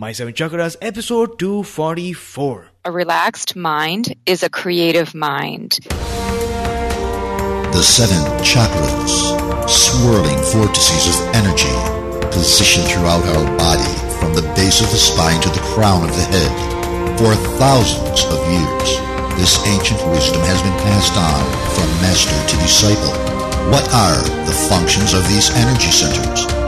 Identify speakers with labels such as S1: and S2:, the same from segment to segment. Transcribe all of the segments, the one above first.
S1: My Seven Chakras, episode 244.
S2: A relaxed mind is a creative mind.
S3: The seven chakras, swirling vortices of energy, positioned throughout our body from the base of the spine to the crown of the head. For thousands of years, this ancient wisdom has been passed on from master to disciple. What are the functions of these energy centers?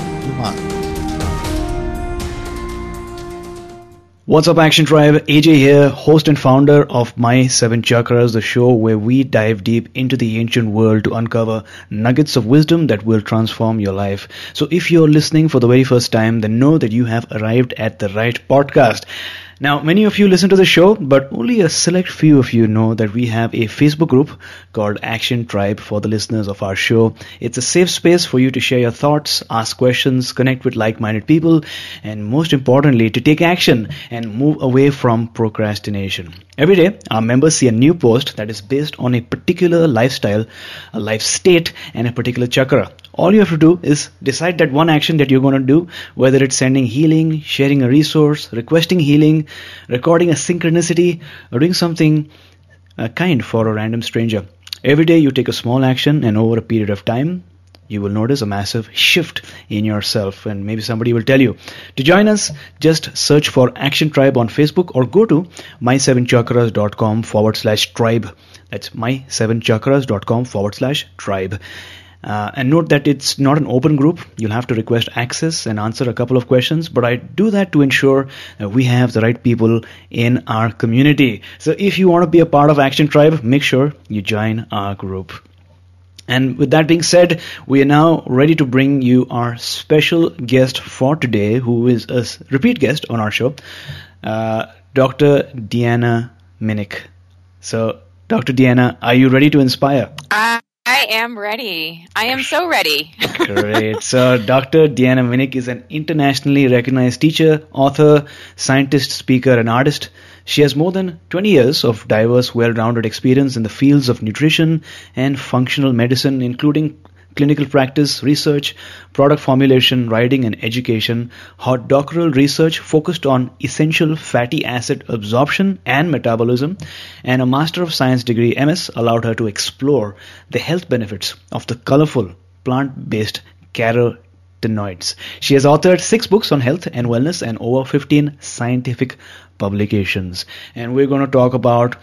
S1: What's up, Action Tribe? AJ here, host and founder of My Seven Chakras, the show where we dive deep into the ancient world to uncover nuggets of wisdom that will transform your life. So, if you're listening for the very first time, then know that you have arrived at the right podcast. Now, many of you listen to the show, but only a select few of you know that we have a Facebook group called Action Tribe for the listeners of our show. It's a safe space for you to share your thoughts, ask questions, connect with like-minded people, and most importantly, to take action and move away from procrastination. Every day, our members see a new post that is based on a particular lifestyle, a life state, and a particular chakra. All you have to do is decide that one action that you're going to do, whether it's sending healing, sharing a resource, requesting healing, recording a synchronicity, or doing something uh, kind for a random stranger. Every day you take a small action, and over a period of time, you will notice a massive shift in yourself and maybe somebody will tell you to join us just search for action tribe on facebook or go to my7chakras.com forward slash tribe that's my7chakras.com forward slash tribe uh, and note that it's not an open group. You'll have to request access and answer a couple of questions, but I do that to ensure that we have the right people in our community. So if you want to be a part of Action Tribe, make sure you join our group. And with that being said, we are now ready to bring you our special guest for today, who is a repeat guest on our show, uh, Dr. Deanna Minich. So, Dr. Deanna, are you ready to inspire?
S2: I, I am ready. I am so ready.
S1: Great. So, Dr. Deanna Minich is an internationally recognized teacher, author, scientist, speaker, and artist. She has more than 20 years of diverse, well rounded experience in the fields of nutrition and functional medicine, including clinical practice, research, product formulation, writing, and education. Her doctoral research focused on essential fatty acid absorption and metabolism, and a Master of Science degree, MS, allowed her to explore the health benefits of the colorful plant based carotenoids. She has authored six books on health and wellness and over 15 scientific publications. And we're going to talk about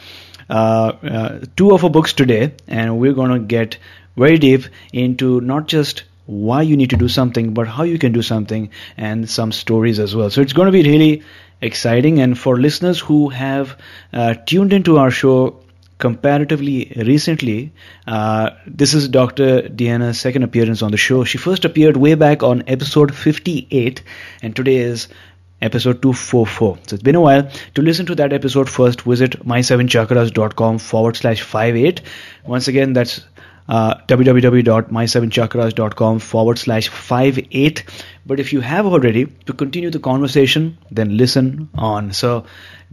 S1: uh, uh, two of her books today, and we're going to get very deep into not just why you need to do something, but how you can do something, and some stories as well. So it's going to be really exciting. And for listeners who have uh, tuned into our show comparatively recently, uh, this is Dr. Deanna's second appearance on the show. She first appeared way back on episode 58, and today is episode 244. So it's been a while. To listen to that episode first, visit my7chakras.com forward slash 58. Once again, that's uh, www.my7chakras.com forward slash 58. But if you have already, to continue the conversation, then listen on. So,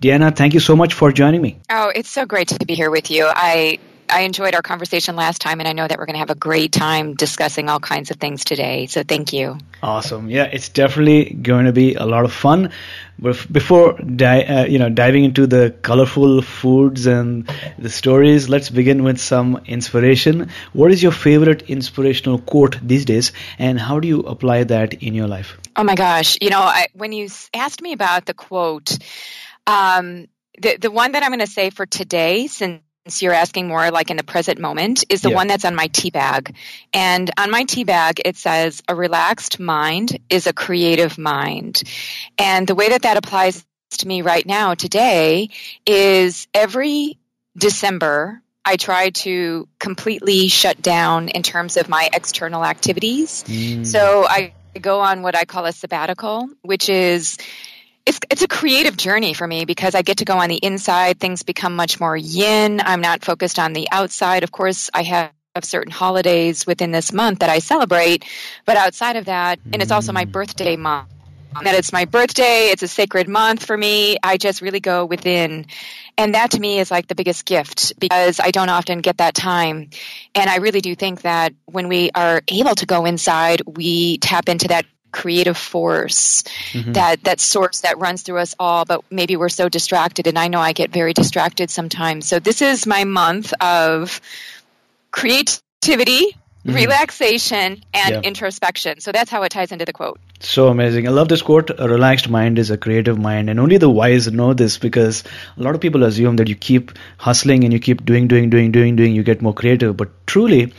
S1: Deanna, thank you so much for joining me.
S2: Oh, it's so great to be here with you. I I enjoyed our conversation last time, and I know that we're going to have a great time discussing all kinds of things today. So thank you.
S1: Awesome. Yeah, it's definitely going to be a lot of fun. But before di- uh, you know diving into the colorful foods and the stories, let's begin with some inspiration. What is your favorite inspirational quote these days, and how do you apply that in your life?
S2: Oh my gosh! You know, I, when you asked me about the quote. Um, the, the one that I'm going to say for today, since you're asking more like in the present moment is the yeah. one that's on my tea bag. And on my tea bag, it says, a relaxed mind is a creative mind. And the way that that applies to me right now today is every December, I try to completely shut down in terms of my external activities. Mm. So I go on what I call a sabbatical, which is it's it's a creative journey for me because I get to go on the inside. Things become much more yin. I'm not focused on the outside. Of course, I have certain holidays within this month that I celebrate, but outside of that, and it's also my mm. birthday month. That it's my birthday, it's a sacred month for me. I just really go within. And that to me is like the biggest gift because I don't often get that time. And I really do think that when we are able to go inside, we tap into that creative force mm-hmm. that that source that runs through us all but maybe we're so distracted and i know i get very distracted sometimes so this is my month of creativity mm-hmm. relaxation and yeah. introspection so that's how it ties into the quote
S1: so amazing i love this quote a relaxed mind is a creative mind and only the wise know this because a lot of people assume that you keep hustling and you keep doing doing doing doing doing you get more creative but truly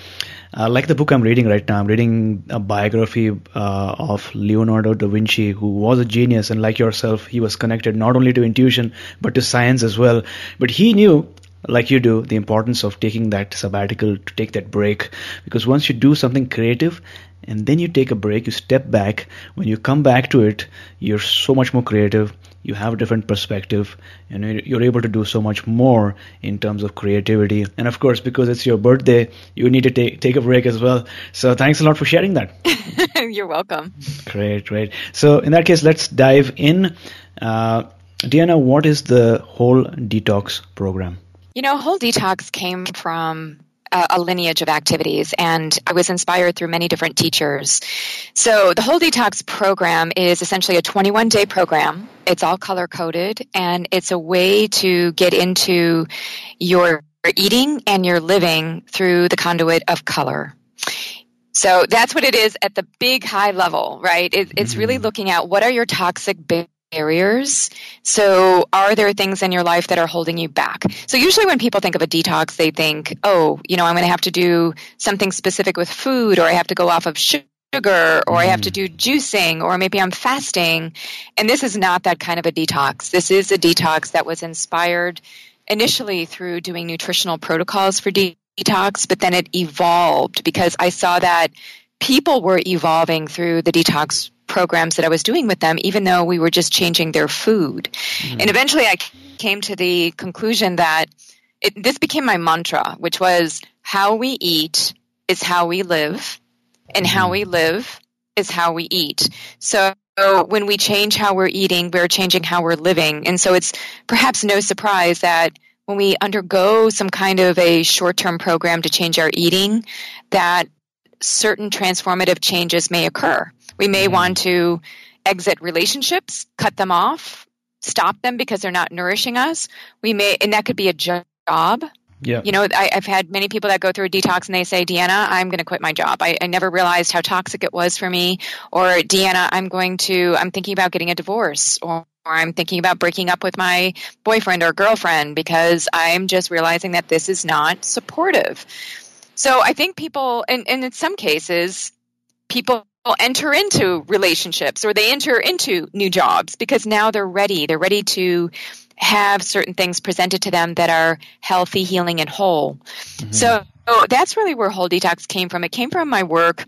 S1: uh, like the book I'm reading right now, I'm reading a biography uh, of Leonardo da Vinci, who was a genius, and like yourself, he was connected not only to intuition but to science as well. But he knew like you do, the importance of taking that sabbatical to take that break. Because once you do something creative and then you take a break, you step back, when you come back to it, you're so much more creative, you have a different perspective and you're able to do so much more in terms of creativity. And of course because it's your birthday you need to take take a break as well. So thanks a lot for sharing that.
S2: You're welcome.
S1: Great great. So in that case let's dive in. Uh, Deanna, what is the whole detox program?
S2: You know, whole detox came from a, a lineage of activities, and I was inspired through many different teachers. So, the Whole Detox program is essentially a 21 day program. It's all color coded, and it's a way to get into your eating and your living through the conduit of color. So that's what it is at the big high level, right? It, it's really mm-hmm. looking at what are your toxic barriers. So, are there things in your life that are holding you back? So, usually when people think of a detox, they think, oh, you know, I'm going to have to do something specific with food, or I have to go off of sugar. Or I have to mm. do juicing, or maybe I'm fasting. And this is not that kind of a detox. This is a detox that was inspired initially through doing nutritional protocols for detox, but then it evolved because I saw that people were evolving through the detox programs that I was doing with them, even though we were just changing their food. Mm-hmm. And eventually I came to the conclusion that it, this became my mantra, which was how we eat is how we live, and mm-hmm. how we live is how we eat. So when we change how we're eating, we're changing how we're living. And so it's perhaps no surprise that when we undergo some kind of a short term program to change our eating, that certain transformative changes may occur. We may mm-hmm. want to exit relationships, cut them off, stop them because they're not nourishing us. We may, and that could be a job.
S1: Yeah.
S2: You know, I, have had many people that go through a detox and they say, Deanna, I'm going to quit my job. I, I never realized how toxic it was for me. Or, Deanna, I'm going to, I'm thinking about getting a divorce. Or, or I'm thinking about breaking up with my boyfriend or girlfriend because I'm just realizing that this is not supportive. So I think people, and, and in some cases, people enter into relationships or they enter into new jobs because now they're ready. They're ready to have certain things presented to them that are healthy, healing, and whole. Mm-hmm. So, so that's really where Whole Detox came from. It came from my work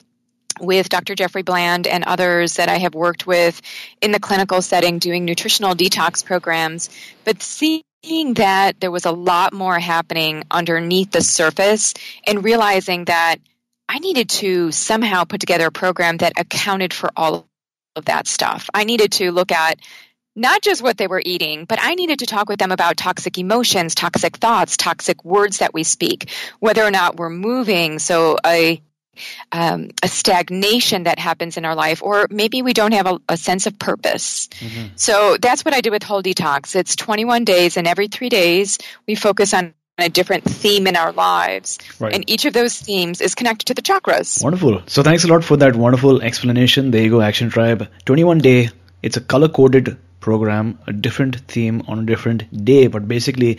S2: with Dr. Jeffrey Bland and others that I have worked with in the clinical setting doing nutritional detox programs, but seeing that there was a lot more happening underneath the surface and realizing that I needed to somehow put together a program that accounted for all of that stuff. I needed to look at not just what they were eating, but I needed to talk with them about toxic emotions, toxic thoughts, toxic words that we speak, whether or not we're moving. So a um, a stagnation that happens in our life, or maybe we don't have a, a sense of purpose. Mm-hmm. So that's what I do with Whole Detox. It's 21 days, and every three days we focus on a different theme in our lives. Right. And each of those themes is connected to the chakras.
S1: Wonderful. So thanks a lot for that wonderful explanation. There you go, Action Tribe. 21 day. It's a color coded program, a different theme on a different day, but basically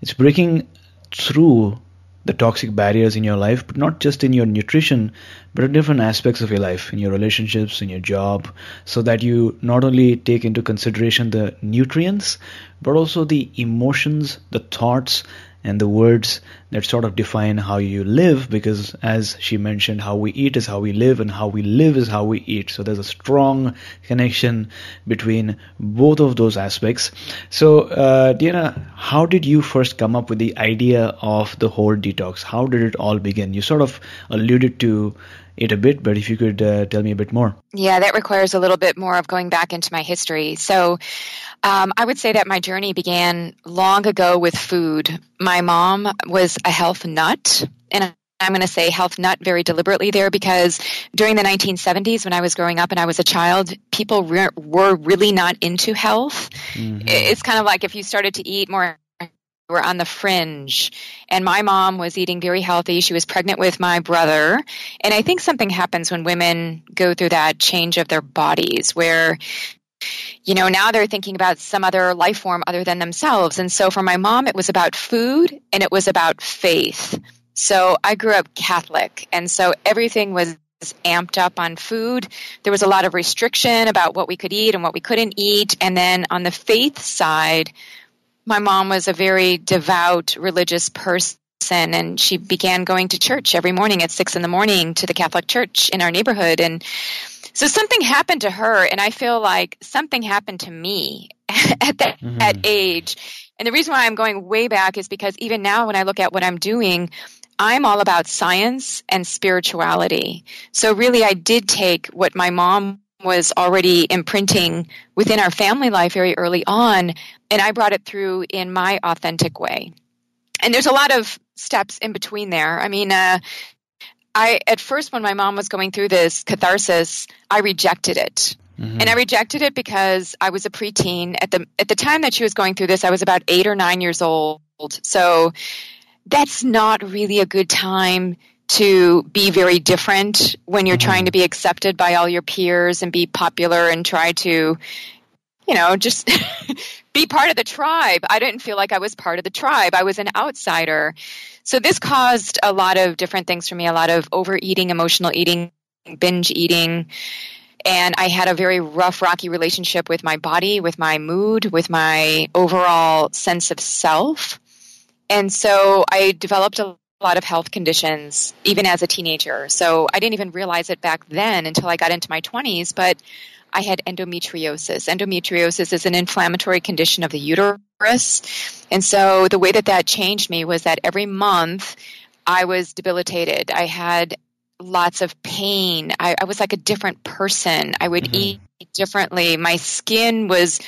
S1: it's breaking through the toxic barriers in your life, but not just in your nutrition, but in different aspects of your life, in your relationships, in your job, so that you not only take into consideration the nutrients, but also the emotions, the thoughts, and the words that sort of define how you live because as she mentioned how we eat is how we live and how we live is how we eat. So there's a strong connection between both of those aspects. So uh, Deanna how did you first come up with the idea of the whole detox? How did it all begin? You sort of alluded to it a bit, but if you could uh, tell me a bit more.
S2: Yeah, that requires a little bit more of going back into my history. So um, I would say that my journey began long ago with food. My mom was a health nut, and I'm going to say health nut very deliberately there because during the 1970s, when I was growing up and I was a child, people re- were really not into health. Mm-hmm. It's kind of like if you started to eat more were on the fringe and my mom was eating very healthy she was pregnant with my brother and i think something happens when women go through that change of their bodies where you know, now they're thinking about some other life form other than themselves. And so for my mom, it was about food and it was about faith. So I grew up Catholic. And so everything was amped up on food. There was a lot of restriction about what we could eat and what we couldn't eat. And then on the faith side, my mom was a very devout religious person and she began going to church every morning at six in the morning to the Catholic church in our neighborhood. And so something happened to her, and I feel like something happened to me at that, mm-hmm. that age. And the reason why I'm going way back is because even now, when I look at what I'm doing, I'm all about science and spirituality. So really, I did take what my mom was already imprinting within our family life very early on, and I brought it through in my authentic way. And there's a lot of steps in between there. I mean, uh, I at first when my mom was going through this catharsis, I rejected it. Mm-hmm. And I rejected it because I was a preteen at the at the time that she was going through this. I was about eight or nine years old, so that's not really a good time to be very different when you're mm-hmm. trying to be accepted by all your peers and be popular and try to, you know, just be part of the tribe. I didn't feel like I was part of the tribe. I was an outsider. So this caused a lot of different things for me, a lot of overeating, emotional eating, binge eating. And I had a very rough, rocky relationship with my body, with my mood, with my overall sense of self. And so I developed a lot of health conditions even as a teenager. So I didn't even realize it back then until I got into my 20s. But I had endometriosis. Endometriosis is an inflammatory condition of the uterus. And so the way that that changed me was that every month I was debilitated. I had lots of pain. I, I was like a different person. I would mm-hmm. eat differently. My skin was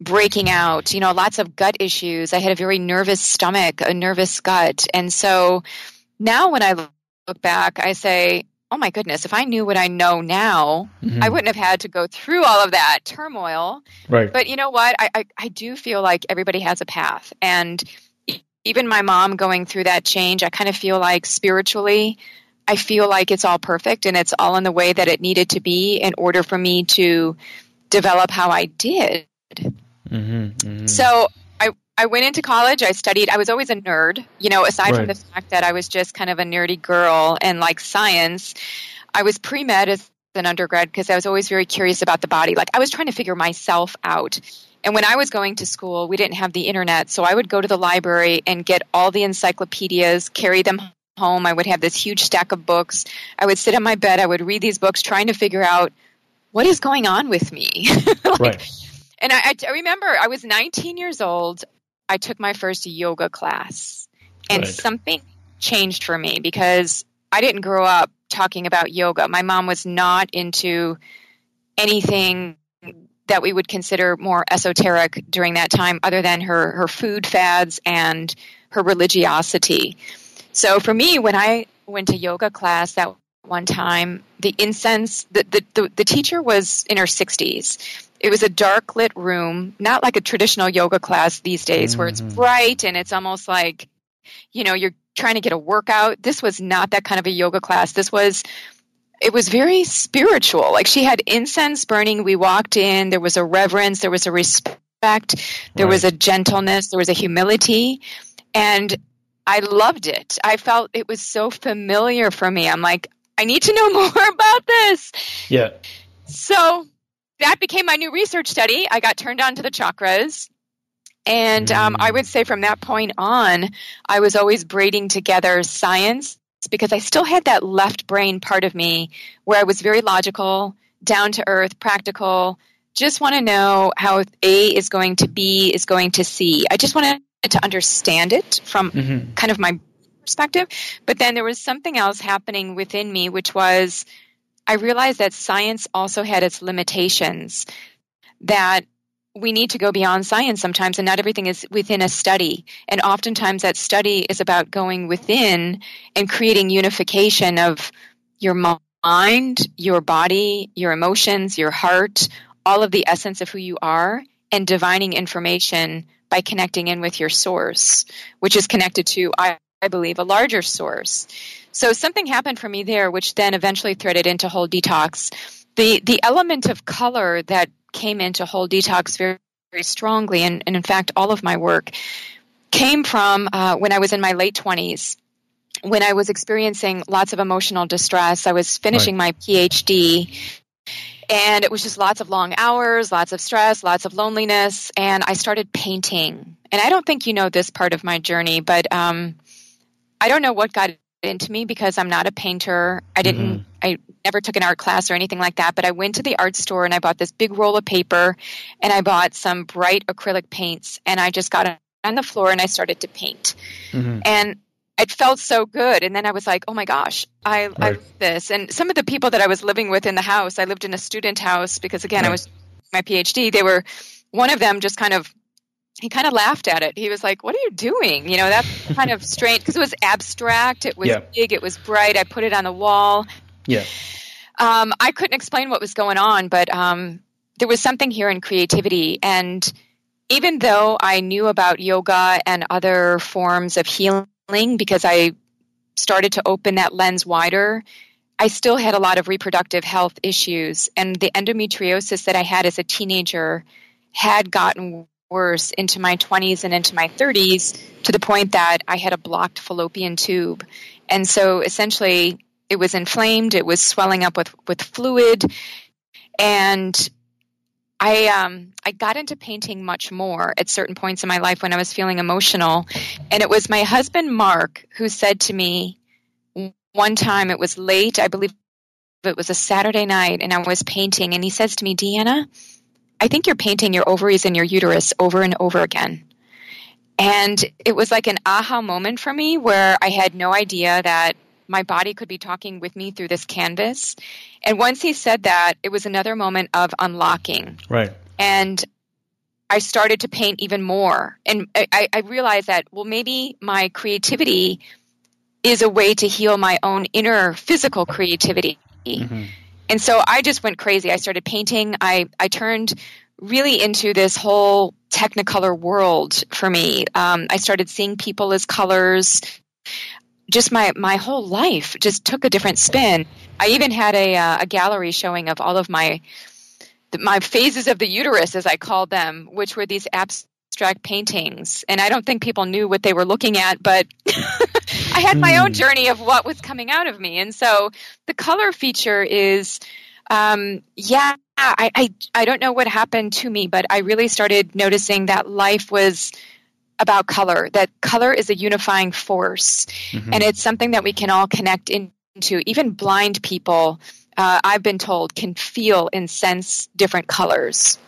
S2: breaking out, you know, lots of gut issues. I had a very nervous stomach, a nervous gut. And so now when I look back, I say, oh my goodness, if I knew what I know now, mm-hmm. I wouldn't have had to go through all of that turmoil.
S1: Right.
S2: But you know what? I, I, I do feel like everybody has a path. And even my mom going through that change, I kind of feel like spiritually, I feel like it's all perfect and it's all in the way that it needed to be in order for me to develop how I did. Mm-hmm, mm-hmm. So I I went into college. I studied. I was always a nerd. You know, aside right. from the fact that I was just kind of a nerdy girl and like science, I was pre med as an undergrad because I was always very curious about the body. Like I was trying to figure myself out. And when I was going to school, we didn't have the internet, so I would go to the library and get all the encyclopedias, carry them home. I would have this huge stack of books. I would sit on my bed. I would read these books, trying to figure out what is going on with me. like,
S1: right.
S2: And I, I, remember I was 19 years old. I took my first yoga class, and
S1: Right.
S2: something changed for me because I didn't grow up talking about yoga. My mom was not into anything that we would consider more esoteric during that time, other than her her food fads and her religiosity. So for me, when I went to yoga class that one time, the incense, the, the, the, the teacher was in her 60s. It was a dark lit room, not like a traditional yoga class these days where it's mm-hmm. bright and it's almost like, you know, you're trying to get a workout. This was not that kind of a yoga class. This was it was very spiritual. Like she had incense burning. We walked in, there was a reverence, there was a respect, there was a gentleness, there was a humility. And I loved it. I felt it was so familiar for me. I'm like, I need to know more about this.
S1: Yeah.
S2: So that became my new research study. I got turned on to the chakras. And um, I would say from that point on, I was always braiding together science because I still had that left brain part of me where I was very logical, down to earth, practical, just want to know how A is going to B is going to C. I just wanted to understand it from
S1: Mhm.
S2: kind of my perspective. But then there was something else happening within me, which was I realized that science also had its limitations, that we need to go beyond science sometimes, and not everything is within a study. And oftentimes, that study is about going within and creating unification of your mind, your body, your emotions, your heart, all of the essence of who you are, and divining information by connecting in with your source, which is connected to, I, I believe, a larger source. So something happened for me there, which then eventually threaded into whole detox. The the element of color that came into whole detox very very strongly, and, and in fact, all of my work came from uh, when I was in my late twenties. When I was experiencing lots of emotional distress, I was finishing my PhD, and it was just lots of long hours, lots of stress, lots of loneliness, and I started painting. And I don't think you know this part of my journey, but um, I don't know what got into me because I'm not a painter. I didn't, I never took an art class or anything like that, but I went to the art store and I bought this big roll of paper and I bought some bright acrylic paints and I just got on the floor and I started to paint.
S1: Mhm.
S2: And it felt so good. And then I was like, oh my gosh, I, I love this. And some of the people that I was living with in the house, I lived in a student house because again, I was my PhD. They were, one of them just kind of he kind of laughed at it. He was like, "What are you doing?" You know, that kind of strange because it was abstract. It was
S1: Yeah.
S2: big. It was bright. I put it on the wall.
S1: Yeah.
S2: Um, I couldn't explain what was going on, but um, there was something here in creativity. And even though I knew about yoga and other forms of healing, because I started to open that lens wider, I still had a lot of reproductive health issues. And the endometriosis that I had as a teenager had gotten worse into my 20s and into my 30s to the point that I had a blocked fallopian tube. And so essentially, it was inflamed, it was swelling up with, with fluid. And I, um, I got into painting much more at certain points in my life when I was feeling emotional. And it was my husband, Mark, who said to me one time, it was late, I believe it was a Saturday night, and I was painting, and he says to me, Deanna, I think you're painting your ovaries and your uterus over and over again. And it was like an aha moment for me where I had no idea that my body could be talking with me through this canvas. And once he said that, it was another moment of unlocking.
S1: Right.
S2: And I started to paint even more. And I, I realized that, well, maybe my creativity is a way to heal my own inner physical creativity.
S1: Mhm.
S2: And so I just went crazy. I started painting. I, I turned really into this whole technicolor world for me. Um, I started seeing people as colors. Just my, my whole life just took a different spin. I even had a, uh, a gallery showing of all of my my phases of the uterus, as I called them, which were these abstract paintings. And I don't think people knew what they were looking at, but I had my own
S1: Hmm.
S2: journey of what was coming out of me. And so the color feature is, um, yeah, I, I, I don't know what happened to me, but I really started noticing that life was about color that color is a unifying force mm-hmm. and it's something that we can all connect into even blind people uh, i've been told can feel and sense different colors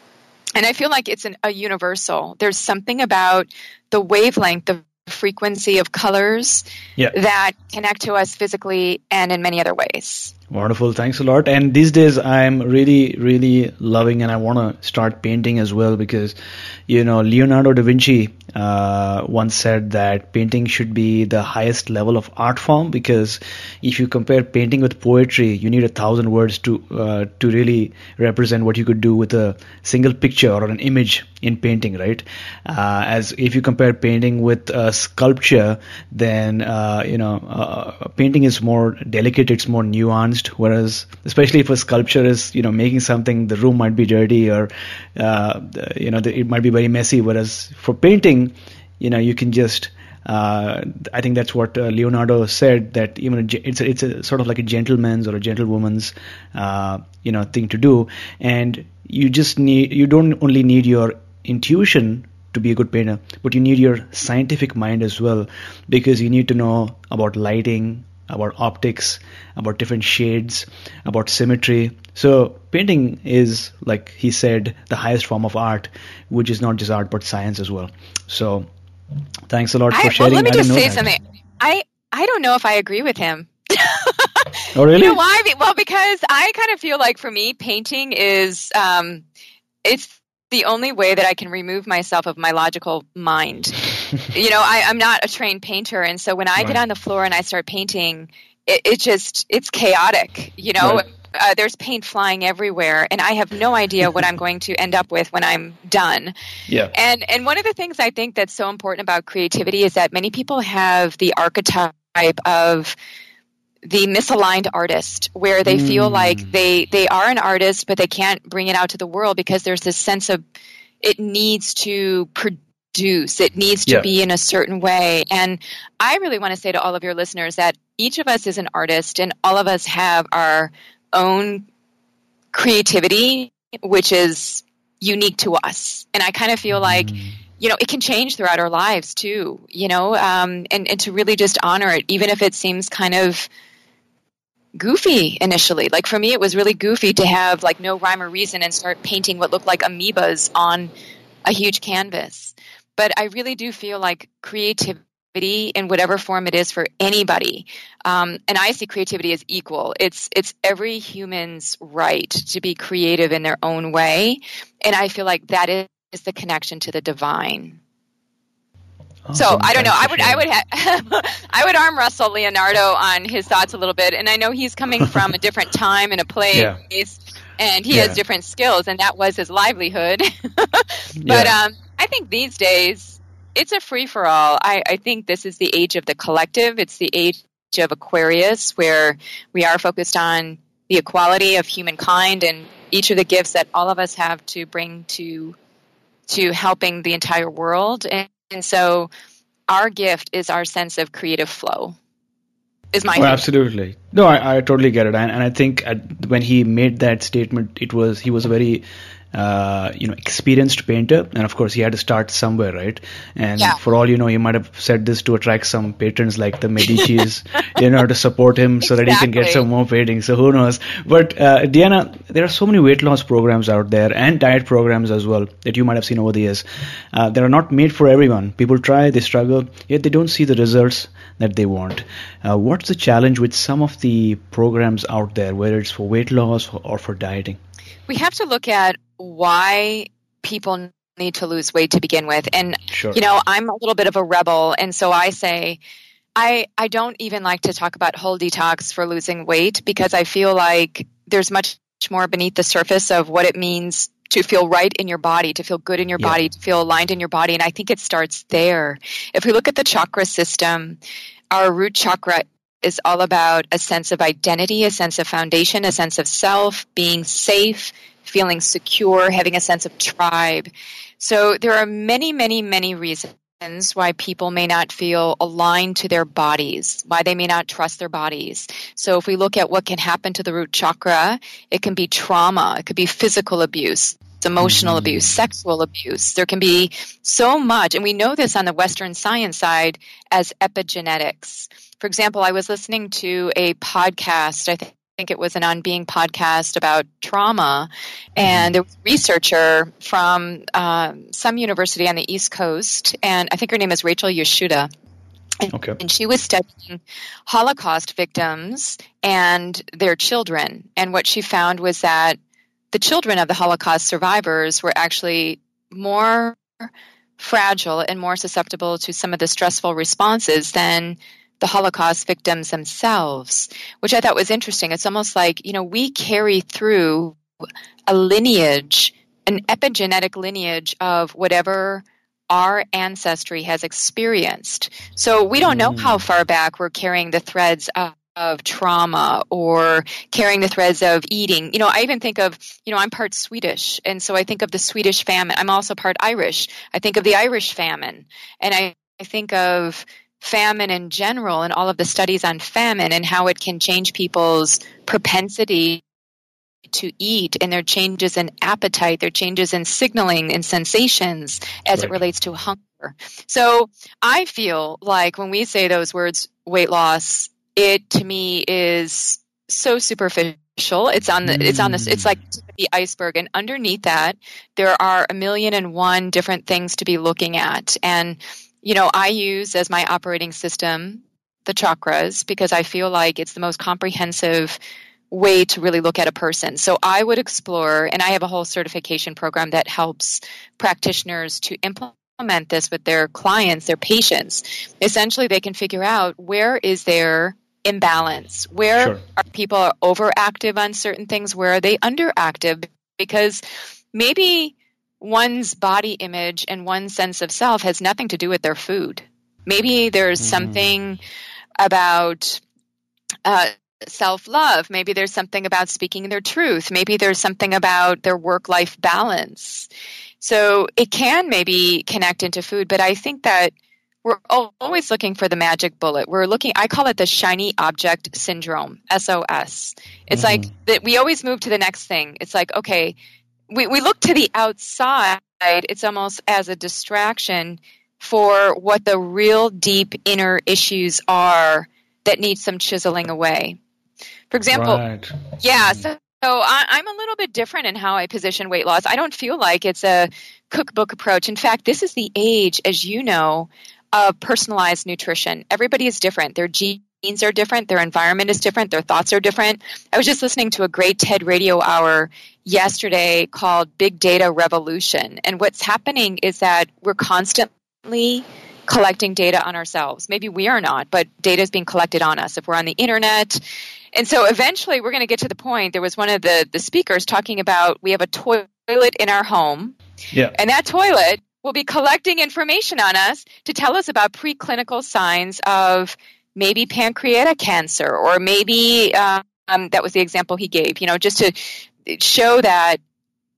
S2: and i feel like it's an, a universal there's something about the wavelength the frequency of colors yeah. that connect to us physically and in many other ways
S1: Wonderful. Thanks a lot. And these days I'm really, really loving and I want to start painting as well because, you know, Leonardo da Vinci uh, once said that painting should be the highest level of art form because if you compare painting with poetry, you need a thousand words to uh, to really represent what you could do with a single picture or an image in painting, right? Uh, as if you compare painting with sculpture, then uh, you know, uh, painting is more delicate, it's more nuanced Whereas, especially if a sculpture is, you know, making something, the room might be dirty or, uh, you know, it might be very messy. Whereas for painting, you know, you can just, uh, I think that's what uh, Leonardo said that even it's a, it's a sort of like a gentleman's or a gentlewoman's, uh, you know, thing to do. And you just need, you don't only need your intuition to be a good painter, but you need your scientific mind as well because you need to know about lighting, about optics, about different shades, about symmetry. So painting is, like he said, the highest form of art, which is not just art but science as well. So thanks a lot for sharing.
S2: Well, let me just say that. something. I I don't know if I agree with him.
S1: oh really?
S2: You know why? Well, because I kind of feel like for me, painting is um, it's the only way that I can remove myself of my logical mind. You know, I, am not a trained painter, and so when I right. get on the floor and I start painting, it, it just it's chaotic. You know. Right. Uh, there's paint flying everywhere, and I have no idea what I'm going to end up with when I'm done.
S1: Yeah.
S2: And and one of the things I think that's so important about creativity is that many people have the archetype of the misaligned artist where they mm. feel like they they are an artist but they can't bring it out to the world because there's this sense of it needs to produce it needs to yeah. be in a certain way and i really want to say to all of your listeners that each of us is an artist and all of us have our own creativity which is unique to us and i kind of feel mm. like you know, it can change throughout our lives too, you know, um, and, and to really just honor it, even if it seems kind of goofy initially. Like for me, it was really goofy to have like no rhyme or reason and start painting what looked like amoebas on a huge canvas. But I really do feel like creativity in whatever form it is for anybody, um, and I see creativity as equal. It's it's every human's right to be creative in their own way, and I feel like that is the connection to the divine. Awesome. So I don't know. I would I would ha- I would arm wrestle Leonardo on his thoughts a little bit, and I know he's coming from a different time and a place, yeah. And he yeah. has different skills, and that was his livelihood. but yeah. um, I think these days it's a free for all. I, I think this is the age of the collective. It's the age of Aquarius, where we are focused on the equality of humankind and each of the gifts that all of us have to bring to to helping the entire world and and so our gift is our sense of creative flow. Is my
S1: oh, absolutely. No I, I totally get it. And, and I think at, when he made that statement it was he was very uh, you know experienced painter. And of course he had to start somewhere right? And yeah. for all you know he might have said this to attract some patrons like the medicis you know to support him so that he can get some more paintings. So who knows? But uh, deanna there are so many weight loss programs out there and diet programs as well that you might have seen over the years. Uh, they are not made for everyone. People try they struggle yet they don't see the results that they want. Uh, what's the challenge with some of the programs out there whether it's for weight loss or for dieting
S2: we have to look at why people need to lose weight to begin with. And sure. you know, I'm a little bit of a rebel, and so I say I I don't even like to talk about whole detox for losing weight because I feel like there's much more beneath the surface of what it means to feel right in your body, to feel good in your yeah. body, to feel aligned in your body. And I think it starts there. If we look at the chakra system, our root chakra is all about a sense of identity, a sense of foundation, a sense of self, being safe, feeling secure, having a sense of tribe. So there are many, many, many reasons why people may not feel aligned to their bodies, why they may not trust their bodies. So if we look at what can happen to the root chakra, it can be trauma, it could be physical abuse. emotional mm-hmm. abuse, sexual abuse. There can be so much, and we know this on the Western science side as epigenetics. For example, I was listening to a podcast, I think it was an On Being podcast about trauma, and there was a researcher from um, some university on the East Coast, and I think her name is Rachel Yehuda. Okay. And she was studying Holocaust victims and their children. And what she found was that the children of the Holocaust survivors were actually more fragile and more susceptible to some of the stressful responses than the Holocaust victims themselves, which I thought was interesting. It's almost like, you know, we carry through a lineage, an epigenetic lineage of whatever our ancestry has experienced. So we don't know how mm. far back we're carrying the threads of of trauma or carrying the threads of eating. You know, I even think of, you know, I'm part Swedish, and so I think of the Swedish famine. I'm also part Irish. I think of the Irish famine, and I, I think of famine in general and all of the studies on famine and how it can change people's propensity to eat and their changes in appetite, their changes in signaling and sensations as right. it relates to hunger. So I feel like when we say those words, weight loss, it to me is so superficial. It's on the it's on this it's like mm. the iceberg and underneath that there are a million and one different things to be looking at. And you know, I use as my operating system the chakras because I feel like it's the most comprehensive way to really look at a person. So I would explore, and I have a whole certification program that helps practitioners to implement this with their clients, their patients. Essentially, they can figure out where is their imbalance? Where sure. are people overactive on certain things? Where are they underactive? Because maybe one's body image and one's sense of self has nothing to do with their food. Maybe there's mm. something about uh, self love. Maybe there's something about speaking their truth. Maybe there's something about their work life balance. So it can maybe connect into food, but I think that we're always looking for the magic bullet. We're looking, I call it the shiny object syndrome, SOS. It's mm-hmm. like that we always move to the next thing. It's like, okay, we, we look to the outside, it's almost as a distraction for what the real deep inner issues are that need some chiseling away. For example, right. yeah, so, so I, am a little bit different in how I position weight loss. I don't feel like it's a cookbook approach. In fact, this is the age, as you know, of personalized nutrition. Everybody is different. Their genes are different. Their environment is different. Their thoughts are different. I was just listening to a great TED radio hour yesterday called Big Data Revolution. And what's happening is that we're constantly collecting data on ourselves. Maybe we are not, but data is being collected on us. If we're on the internet, and so eventually we're going to get to the point. There was one of the, the speakers talking about we have a toilet in our home. Yeah. And that toilet will be collecting information on us to tell us about preclinical signs of maybe pancreatic cancer or maybe um, that was the example he gave, you know, just to show that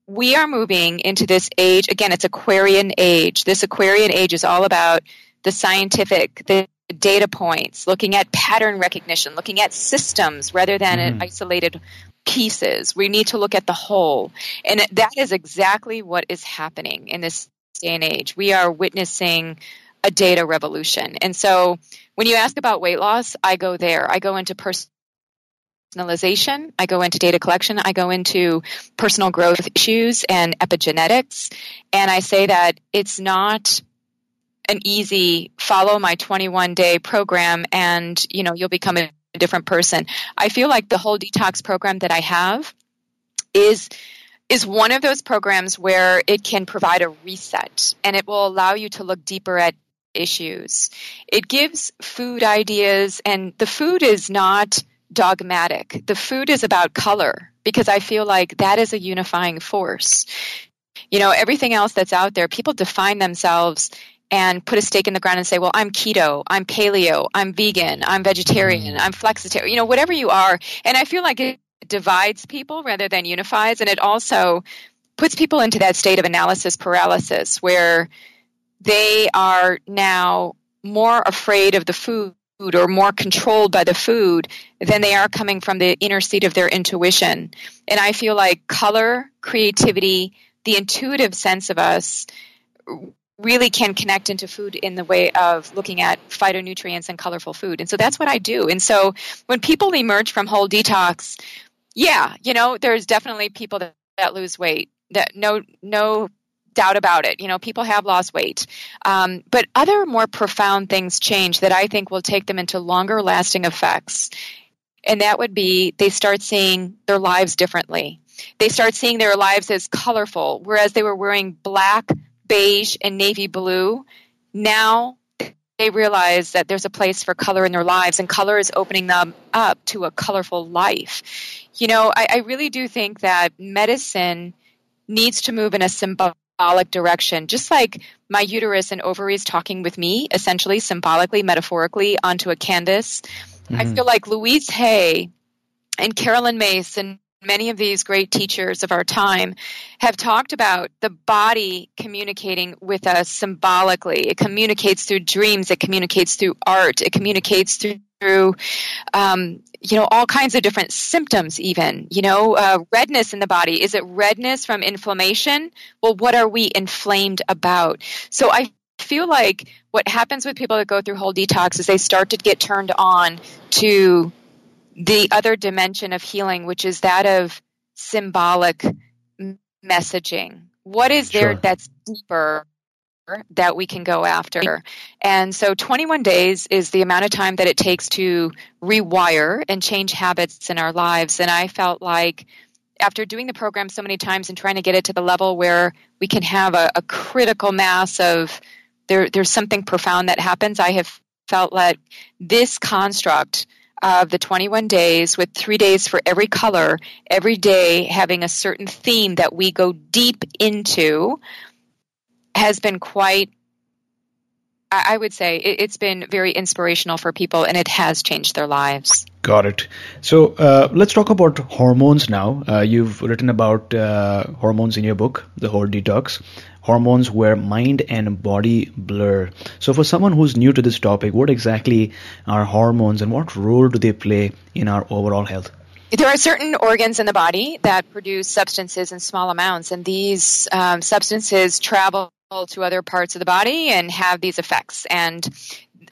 S2: we are moving into this age. Again, it's Aquarian age. This Aquarian age is all about the scientific, the data points, looking at pattern recognition, looking at systems rather than mm-hmm. isolated pieces. We need to look at the whole. And that is exactly what is happening in this day and age. We are witnessing a data revolution. And so when you ask about weight loss, I go there. I go into personalization, I go into data collection, I go into personal growth issues and epigenetics. And I say that it's not an easy follow my 21 day program and you know you'll become a different person. I feel like the whole detox program that I have is is one of those programs where it can provide a reset and it will allow you to look deeper at issues. It gives food ideas, and the food is not dogmatic. The food is about color because I feel like that is a unifying force. You know, everything else that's out there, people define themselves and put a stake in the ground and say, well, I'm keto, I'm paleo, I'm vegan, I'm vegetarian, mm. I'm flexitarian, you know, whatever you are. And I feel like it divides people rather than unifies. And it also puts people into that state of analysis paralysis where they are now more afraid of the food or more controlled by the food than they are coming from the inner seat of their intuition. And I feel like color, creativity, the intuitive sense of us really can connect into food in the way of looking at phytonutrients and colorful food. And so that's what I do. And so when people emerge from whole detox, yeah, you know, there's definitely people that, that lose weight. That no no doubt about it. You know, people have lost weight. Um, but other more profound things change that I think will take them into longer lasting effects. And that would be they start seeing their lives differently. They start seeing their lives as colorful, whereas they were wearing black, beige, and navy blue. Now they realize that there's a place for color in their lives, and color is opening them up to a colorful life. You know, I, I really do think that medicine needs to move in a symbolic direction, just like my uterus and ovaries talking with me, essentially, symbolically, metaphorically, onto a canvas. Mm-hmm. I feel like Louise Hay and Carolyn Myss and many of these great teachers of our time have talked about the body communicating with us symbolically. It communicates through dreams, it communicates through art, it communicates through through um, you know all kinds of different symptoms even you know uh, redness in the body is it redness from inflammation well what are we inflamed about so i feel like what happens with people that go through whole detox is they start to get turned on to the other dimension of healing, which is that of symbolic messaging. What is there sure. that's deeper that we can go after? And so 21 days is the amount of time that it takes to rewire and change habits in our lives. And I felt like after doing the program so many times and trying to get it to the level where we can have a, a critical mass of there, there's something profound that happens, I have felt like this construct of the 21 days with three days for every color, every day having a certain theme that we go deep into, has been quite, I would say, it's been very inspirational for people and it has changed their lives.
S1: Got it. So uh, let's talk about hormones now. Uh, you've written about uh, hormones in your book, The Whole Detox hormones where mind and body blur. So, for someone who's new to this topic, what exactly are hormones and what role do they play in our overall health?
S2: There are certain organs in the body that produce substances in small amounts, and these um, substances travel to other parts of the body and have these effects. And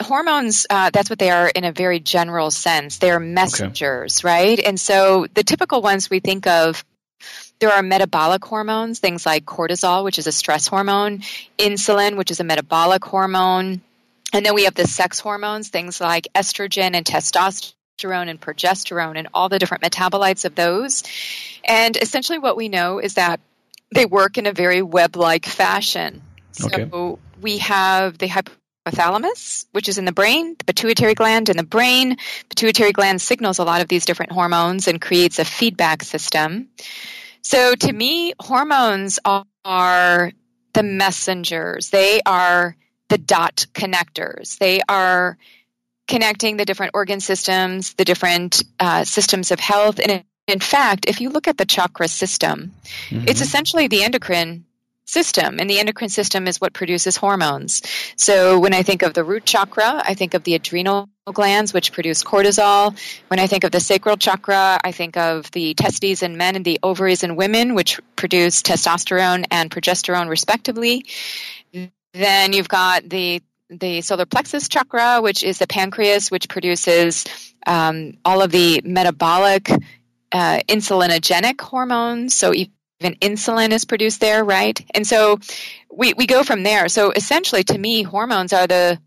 S2: hormones uh, that's what they are in a very general sense they're messengers okay. right and so the typical ones we think of there are metabolic hormones, things like cortisol, which is a stress hormone, insulin, which is a metabolic hormone. And then we have the sex hormones, things like estrogen and testosterone and progesterone and all the different metabolites of those. And essentially, what we know is that they work in a very web like fashion. Okay. So we have the hypothalamus, which is in the brain, the pituitary gland in the brain. Pituitary gland signals a lot of these different hormones and creates a feedback system. So to me, hormones are the messengers. They are the dot connectors. They are connecting the different organ systems, the different uh, systems of health. And in fact, if you look at the chakra system, mm-hmm. it's essentially the endocrine system, and the endocrine system is what produces hormones. So when I think of the root chakra, I think of the adrenal glands, which produce cortisol. When I think of the sacral chakra, I think of the testes in men and the ovaries in women, which produce testosterone and progesterone, respectively. Then you've got the the solar plexus chakra, which is the pancreas, which produces um, all of the metabolic uh, insulinogenic hormones. So even insulin is produced there, right? And so we, we go from there. So essentially, to me, hormones are the,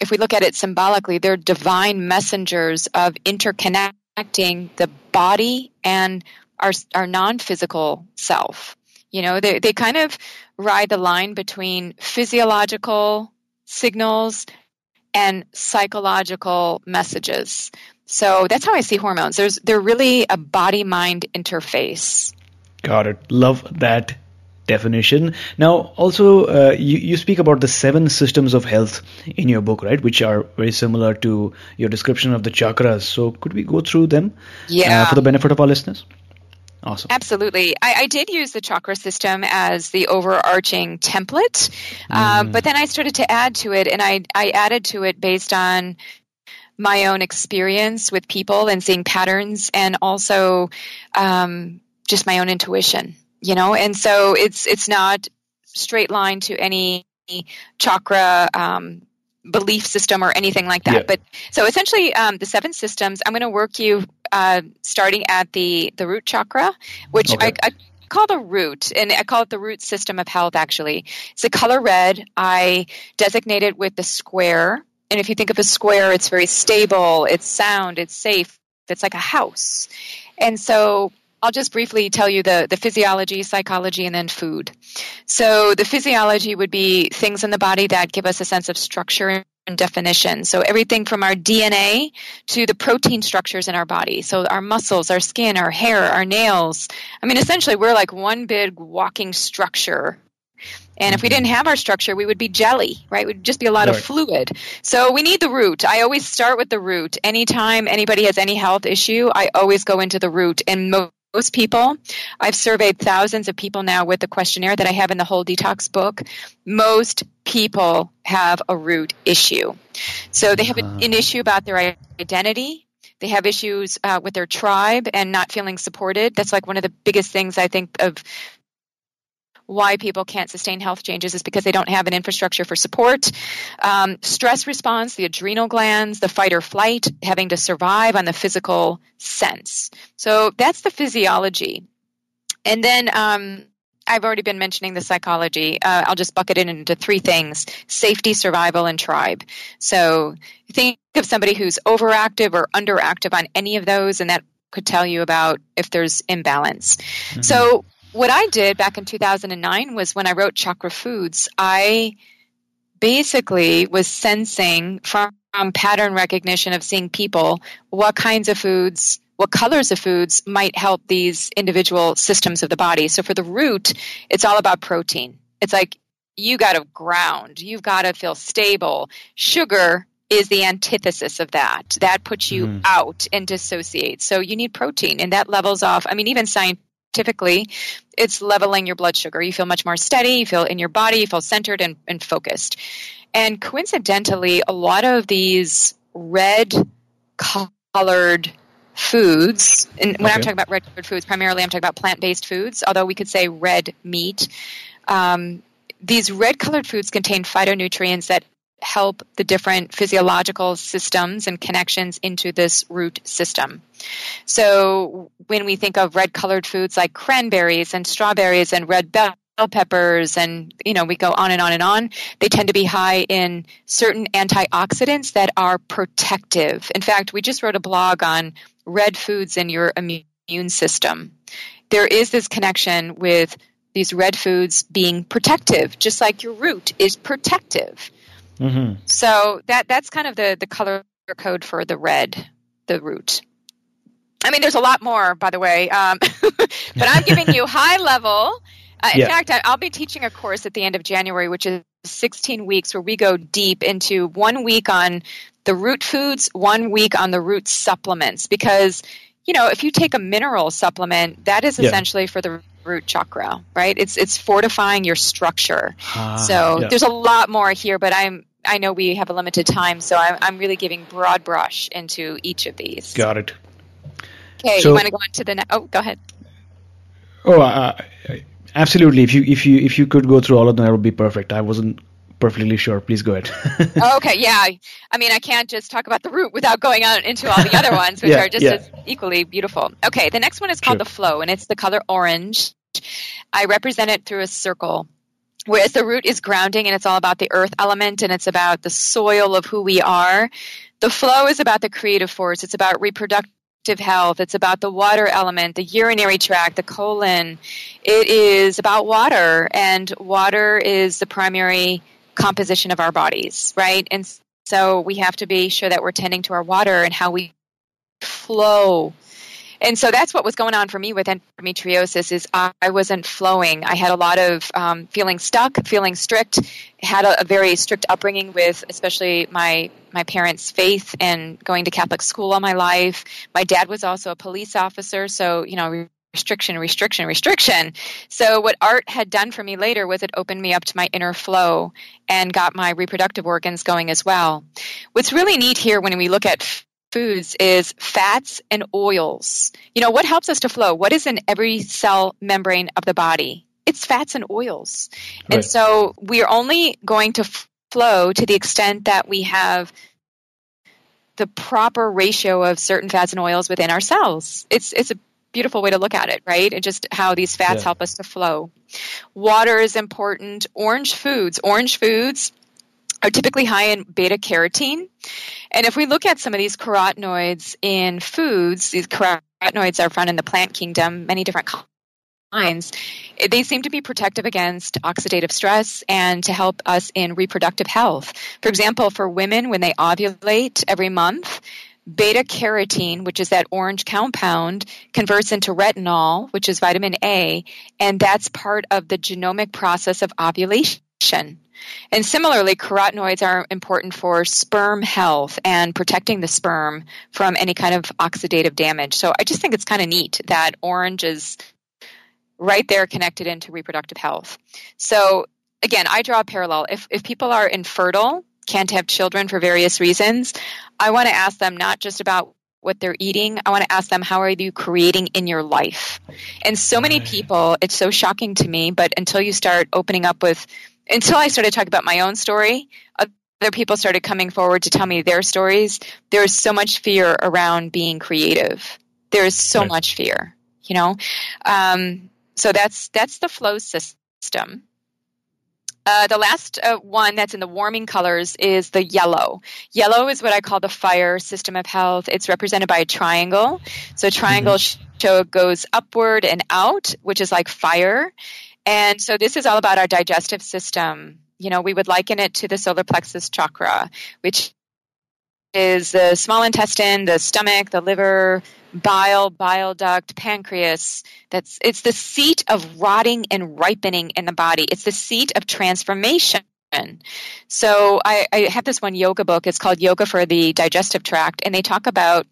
S2: if we look at it symbolically, they're divine messengers of interconnecting the body and our, our non physical self. You know, they, they kind of ride the line between physiological signals and psychological messages. So that's how I see hormones. There's they're really a body mind interface.
S1: Got it. Love that definition. Now, also, uh, you, you speak about the seven systems of health in your book, right? Which are very similar to your description of the chakras. So, could we go through them
S2: yeah.
S1: Uh, for the benefit of our listeners? Awesome.
S2: Absolutely. I, I, did use the chakra system as the overarching template, uh, mm. but then I started to add to it, and I, I added to it based on my own experience with people and seeing patterns, and also um, just my own intuition. you know, and so it's it's not straight line to any chakra um, belief system or anything like that.
S1: Yeah.
S2: But so essentially, um, the seven systems. I'm going to work you uh, starting at the the root chakra, which
S1: Okay.
S2: I, I call the root, and I call it the root system of health. Actually, it's the color red. I designate it with the square. And if you think of a square, it's very stable, it's sound, it's safe, it's like a house. And so I'll just briefly tell you the, the physiology, psychology, and then food. So the physiology would be things in the body that give us a sense of structure and definition. So everything from our DNA to the protein structures in our body. So our muscles, our skin, our hair, our nails. I mean, essentially, we're like one big walking structure. And if we didn't have our structure, we would be jelly, right? We'd just be a lot of fluid. So we need the root. I always start with the root. Anytime anybody has any health issue, I always go into the root. And mo- most people, I've surveyed thousands of people now with the questionnaire that I have in the whole detox book. Most people have a root issue. So they have an, an issue about their identity. They have issues uh, with their tribe and not feeling supported. That's like one of the biggest things I think of why people can't sustain health changes is because they don't have an infrastructure for support. Um, stress response, the adrenal glands, the fight or flight, having to survive on the physical sense. So that's the physiology. And then um, I've already been mentioning the psychology. Uh, I'll just bucket it into three things safety, survival, and tribe. So think of somebody who's overactive or underactive on any of those, and that could tell you about if there's imbalance. So what I did back in 2009 was when I wrote Chakra Foods, I basically was sensing from pattern recognition of seeing people what kinds of foods, what colors of foods might help these individual systems of the body. So for the root, it's all about protein. It's like you got to ground, you've got to feel stable. Sugar is the antithesis of that. That puts you
S1: Mhm.
S2: out and dissociates. So you need protein, and that levels off. I mean, even scientifically, it's leveling your blood sugar. You feel much more steady, you feel in your body, you feel centered and, and focused. And coincidentally, a lot of these red colored foods, and when I'm talking about red colored foods, primarily I'm talking about plant based foods, although we could say red meat. Um, these red colored foods contain phytonutrients that help the different physiological systems and connections into this root system. So when we think of red colored foods like cranberries and strawberries and red bell peppers and you know we go on and on and on they tend to be high in certain antioxidants that are protective. In fact we just wrote a blog on red foods in your immune system. There is this connection with these red foods being protective just like your root is protective
S1: hmm
S2: so that that's kind of the the color code for the red, the root. I mean, there's a lot more, by the way, um, but I'm giving you high level. Uh, in
S1: Yeah.
S2: fact, I, I'll be teaching a course at the end of January, which is 16 weeks, where we go deep into one week on the root foods, one week on the root supplements, because you know if you take a mineral supplement, that is
S1: Yeah.
S2: essentially for the root chakra, right? It's it's fortifying your structure.
S1: Ah,
S2: So
S1: yeah.
S2: there's a lot more here, but I'm I know we have a limited time, so I'm, I'm really giving broad brush into each of these.
S1: got it.
S2: Okay,
S1: So-
S2: you want to go on to the next? Oh, go ahead.
S1: Oh, uh, absolutely. If you if you if you could go through all of them, that would be perfect. I wasn't perfectly sure. Please go ahead.
S2: Oh, okay, yeah. I mean, I can't just talk about the root without going on into all the other ones, which
S1: Yeah,
S2: are just
S1: yeah.
S2: as equally beautiful. Okay, the next one is called the flow, and it's the color orange. I represent it through a circle. Whereas the root is grounding and it's all about the earth element and it's about the soil of who we are. The flow is about the creative force. It's about reproductive health. It's about the water element, the urinary tract, the colon. It is about water, and water is the primary composition of our bodies, right? And so we have to be sure that we're tending to our water and how we flow. And so that's what was going on for me with endometriosis is I wasn't flowing. I had a lot of um, feeling stuck, feeling strict, had a, a very strict upbringing with especially my my parents' faith and going to Catholic school all my life. My dad was also a police officer, so you know restriction, restriction, restriction. So what art had done for me later was it opened me up to my inner flow and got my reproductive organs going as well. What's really neat here when we look at foods is fats and oils. You know, what helps us to flow? What is in every cell membrane of the body? It's fats and oils. Right. And so we are only going to flow to the extent that we have the proper ratio of certain fats and oils within our cells. It's it's a beautiful way to look at it, right? And just how these fats yeah. help us to flow. Water is important. Orange foods, orange foods are typically high in beta carotene. And if we look at some of these carotenoids in foods, these carotenoids are found in the plant kingdom, many different kinds. They seem to be protective against oxidative stress and to help us in reproductive health. For example, for women, when they ovulate every month, beta carotene, which is that orange compound, converts into retinol, which is vitamin A, and that's part of the genomic process of ovulation. And similarly, carotenoids are important for sperm health and protecting the sperm from any kind of oxidative damage. So I just think it's kind of neat that orange is right there connected into reproductive health. So again, I draw a parallel. If, if people are infertile, can't have children for various reasons, I want to ask them not just about what they're eating. I want to ask them, how are you creating in your life? And so many people, it's so shocking to me, but until you start opening up with until I started talking about my own story, other people started coming forward to tell me their stories. There is so much fear around being creative. There is so right. much fear, you know. Um, so that's that's the flow system. Uh, the last uh, one that's in the warming colors is the yellow. Yellow is what I call the fire system of health. It's represented by a triangle. So triangle mm-hmm. show goes upward and out, which is like fire. And so this is all about our digestive system. You know, we would liken it to the solar plexus chakra, which is the small intestine, the stomach, the liver, bile, bile duct, pancreas. That's it's the seat of rotting and ripening in the body. It's the seat of transformation. So I, I have this one yoga book. It's called Yoga for the Digestive Tract, and they talk about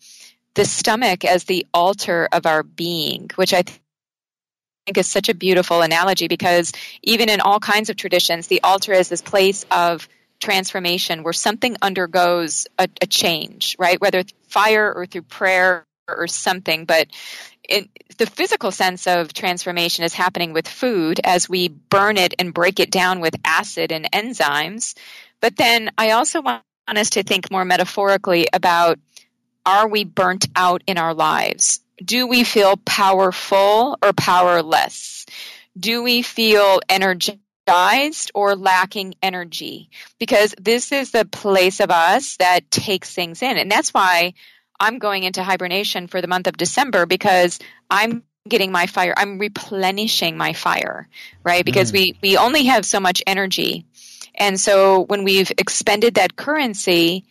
S2: the stomach as the altar of our being, which I think is such a beautiful analogy because even in all kinds of traditions, the altar is this place of transformation where something undergoes a, a change, right? Whether through fire or through prayer or something. But in, the physical sense of transformation is happening with food as we burn it and break it down with acid and enzymes. But then I also want us to think more metaphorically about are we burnt out in our lives? Do we feel powerful or powerless? Do we feel energized or lacking energy? Because this is the place of us that takes things in. And that's why I'm going into hibernation for the month of December because I'm getting my fire. I'm replenishing my fire, right? Because mm. we, we only have so much energy. And so when we've expended that currency,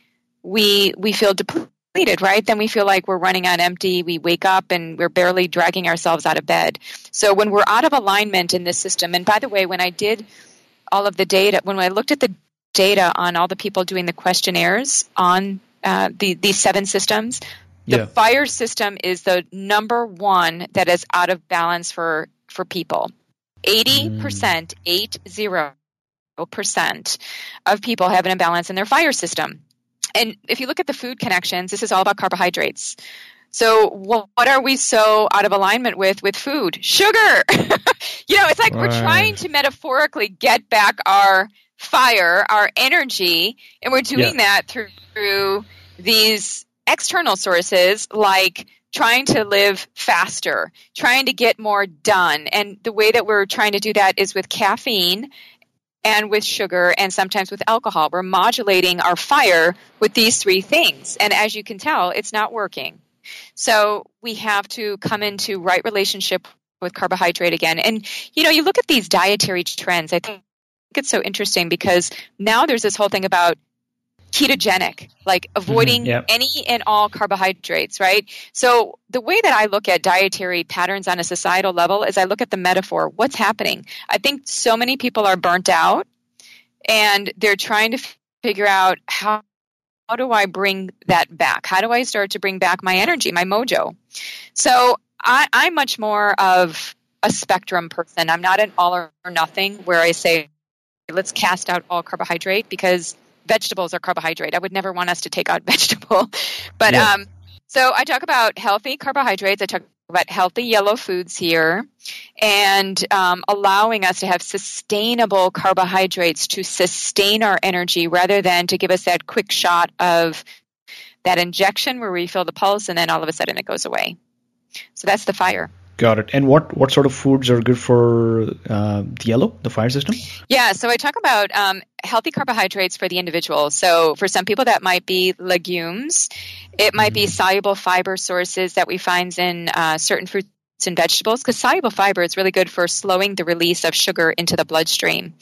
S2: we, we feel depleted depleted, right? Then we feel like we're running on empty. We wake up and we're barely dragging ourselves out of bed. So when we're out of alignment in this system, and by the way, when I did all of the data, when I looked at the data on all the people doing the questionnaires on uh, the, these seven systems, the yeah. fire system is the number one that is out of balance for, for people. 80%, mm. eight zero percent of people have an imbalance in their fire system and if you look at the food connections, this is all about carbohydrates. So what, what are we so out of alignment with with food? Sugar. you know, it's like right. we're trying to metaphorically get back our fire, our energy, and we're doing yeah. that through, through these external sources like trying to live faster, trying to get more done. And the way that we're trying to do that is with caffeine and with sugar and sometimes with alcohol. We're modulating our fire with these three things. And as you can tell, it's not working. So we have to come into right relationship with carbohydrate again. And, you know, you look at these dietary trends, I think it's so interesting because now there's this whole thing about ketogenic, like avoiding mm-hmm, yep. any and all carbohydrates, right? So the way that I look at dietary patterns on a societal level is I look at the metaphor. What's happening? I think so many people are burnt out and they're trying to figure out how how do I bring that back? How do I start to bring back my energy, my mojo? So I, I'm much more of a spectrum person. I'm not an all or nothing where I say, let's cast out all carbohydrate because vegetables are carbohydrate. I would never want us to take out vegetable. But
S1: Yeah.
S2: um, so I talk about healthy carbohydrates. I talk about healthy yellow foods here and um, allowing us to have sustainable carbohydrates to sustain our energy rather than to give us that quick shot of that injection where we feel the pulse and then all of a sudden it goes away. So that's the fire.
S1: Got it. And what what sort of foods are good for uh, the yellow, the fire system?
S2: Yeah, so I talk about um, healthy carbohydrates for the individual. So for some people, that might be legumes. It might be soluble fiber sources that we find in uh, certain fruits and vegetables, because soluble fiber is really good for slowing the release of sugar into the bloodstream.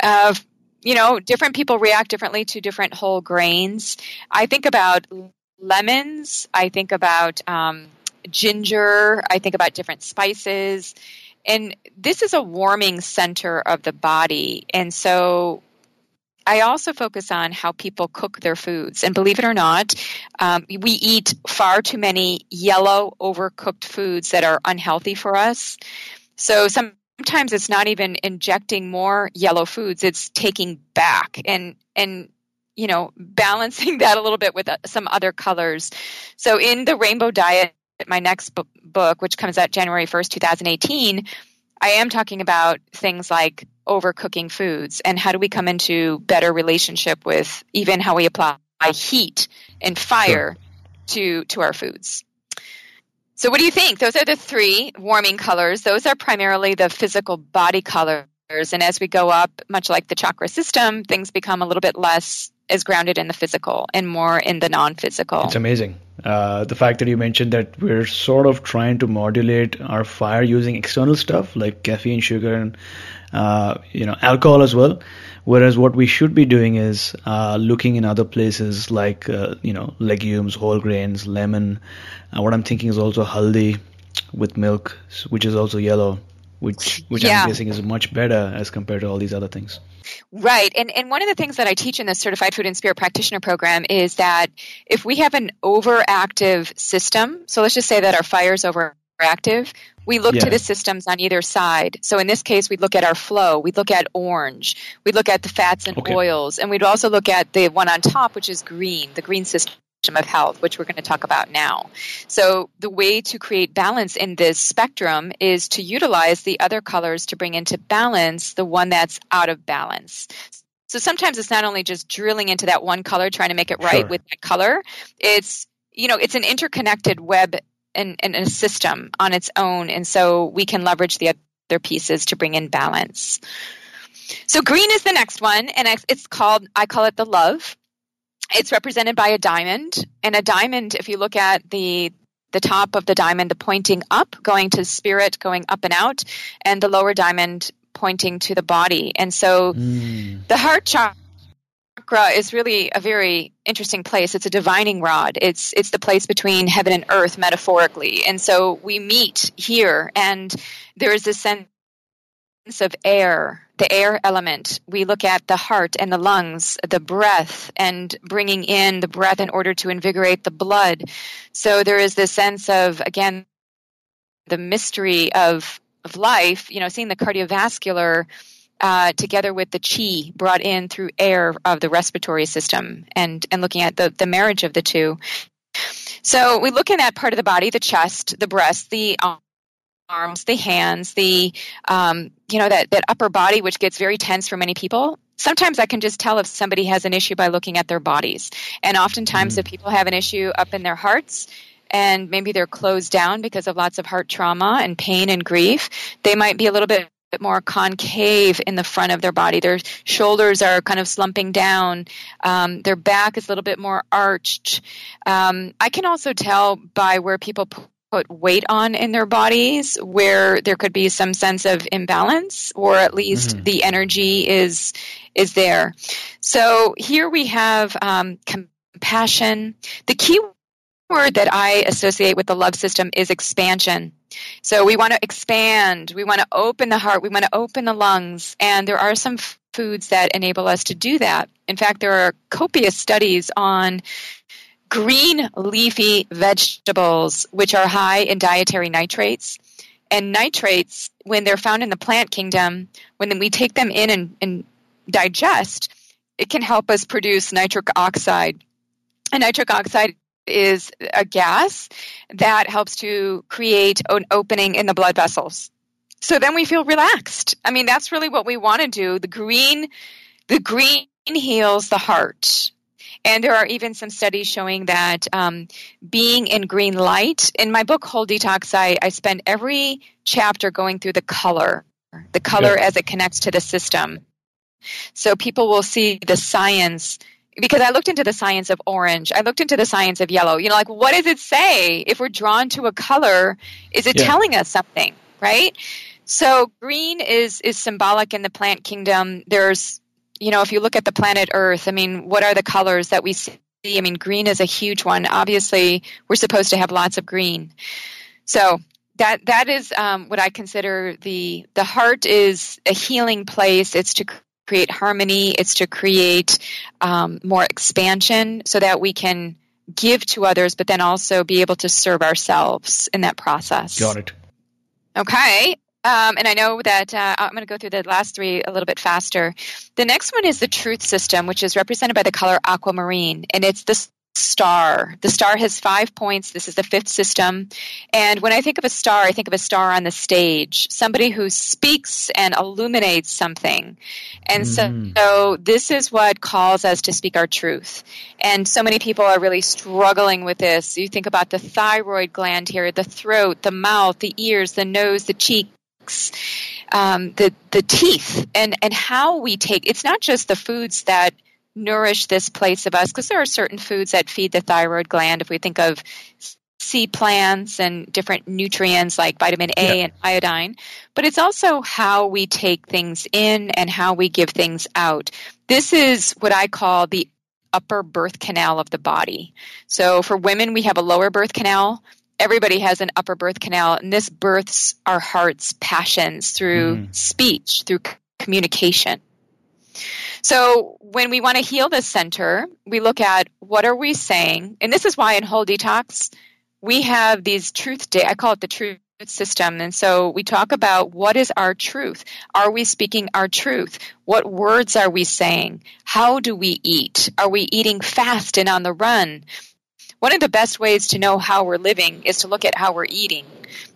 S2: Uh, you know, different people react differently to different whole grains. I think about lemons. I think about um, ginger. I think about different spices. And this is a warming center of the body. And so I also focus on how people cook their foods. And believe it or not, um, we eat far too many yellow, overcooked foods that are unhealthy for us. So sometimes it's not even injecting more yellow foods, it's taking back and, and, you know, balancing that a little bit with uh, some other colors. So in the Rainbow Diet, my next book, book, which comes out January 1st, 2018, I am talking about things like overcooking foods and how do we come into better relationship with even how we apply heat and fire to to our foods. So what do you think? Those are the three warming colors. Those are primarily the physical body colors and as we go up, much like the chakra system, things become a little bit less as grounded in the physical and more in the non-physical.
S1: It's amazing. Uh, the fact that you mentioned that we're sort of trying to modulate our fire using external stuff like caffeine, sugar, and uh, you know alcohol as well. Whereas what we should be doing is uh, looking in other places like uh, you know legumes, whole grains, lemon. Uh, what I'm thinking is also haldi with milk, which is also yellow, which which
S2: Yeah.
S1: I'm guessing is much better as compared to all these other things.
S2: Right. And and one of the things that I teach in the certified food and spirit practitioner program is that if we have an overactive system, so let's just say that our fire is overactive, we look
S1: Yeah.
S2: to the systems on either side. So in this case, we'd look at our flow, we'd look at orange, we'd look at the fats and
S1: Okay.
S2: oils, and we'd also look at the one on top, which is green, the green system of health, which we're going to talk about now. So the way to create balance in this spectrum is to utilize the other colors to bring into balance the one that's out of balance. So sometimes it's not only just drilling into that one color, trying to make it right
S1: Sure.
S2: with that color. It's you know it's an interconnected web and, and a system on its own, and so we can leverage the other pieces to bring in balance. So green is the next one, and it's called I call it the love. It's represented by a diamond, and a diamond. If you look at the the top of the diamond, the pointing up, going to spirit, going up and out, and the lower diamond pointing to the body. And so
S1: Mm.
S2: the heart chakra is really a very interesting place. It's a divining rod. It's it's the place between heaven and earth metaphorically. And so we meet here and there is this sense of air, the air element. We look at the heart and the lungs, the breath and bringing in the breath in order to invigorate the blood. So there is this sense of again the mystery of of life, you know, seeing the cardiovascular uh, together with the chi brought in through air of the respiratory system and, and looking at the, the marriage of the two. So we look in that part of the body, the chest, the breast, the arms, the hands, the, um, you know, that, that upper body, which gets very tense for many people. Sometimes I can just tell if somebody has an issue by looking at their bodies. And oftentimes if people have an issue up in their hearts, and maybe they're closed down because of lots of heart trauma and pain and grief, they might be a little bit more concave in the front of their body. Their shoulders are kind of slumping down. Um, their back is a little bit more arched. Um, I can also tell by where people put weight on in their bodies where there could be some sense of imbalance or at least
S1: Mhm.
S2: the energy is is there. So here we have um, compassion. The key word that I associate with the love system is expansion. So we want to expand, we want to open the heart, we want to open the lungs, and there are some f- foods that enable us to do that. In fact, there are copious studies on green leafy vegetables which are high in dietary nitrates. And nitrates, when they're found in the plant kingdom, when we take them in and, and digest, it can help us produce nitric oxide. And nitric oxide is a gas that helps to create an opening in the blood vessels. So then we feel relaxed. I mean, that's really what we want to do. The green, the green heals the heart. And there are even some studies showing that um, being in green light, in my book, Whole Detox, I, I spend every chapter going through the color, the color yeah. as it connects to the system. So people will see the science because I looked into the science of orange. I looked into the science of yellow. You know, like what does it say? If we're drawn to a color, is it yeah. telling us something, right? So green is is symbolic in the plant kingdom. There's you know, if you look at the planet Earth, I mean, what are the colors that we see? I mean, green is a huge one. Obviously, we're supposed to have lots of green. So that that is um, what I consider the the heart is a healing place. It's to create harmony. It's to create um, more expansion so that we can give to others, but then also be able to serve ourselves in that process.
S1: Got it.
S2: Okay. Um, and I know that uh, I'm going to go through the last three a little bit faster. The next one is the truth system, which is represented by the color aquamarine. And it's this star. The star has five points. This is the fifth system. And when I think of a star, I think of a star on the stage, somebody who speaks and illuminates something. And mm. so, so this is what calls us to speak our truth. And so many people are really struggling with this. You think about the thyroid gland here, the throat, the mouth, the ears, the nose, the cheek, um, the the teeth, and and how we take. It's not just the foods that nourish this place of us because there are certain foods that feed the thyroid gland. If we think of sea plants and different nutrients like vitamin A yeah. and iodine, but it's also how we take things in and how we give things out. This is what I call the upper birth canal of the body. So for women, we have a lower birth canal. Everybody has an upper birth canal, and this births our heart's passions through mm. speech, through communication. So when we want to heal this center, we look at what are we saying, and this is why in Whole Detox we have these truth day. I call it the truth system. And so we talk about what is our truth? Are we speaking our truth? What words are we saying? How do we eat? Are we eating fast and on the run? One of the best ways to know how we're living is to look at how we're eating.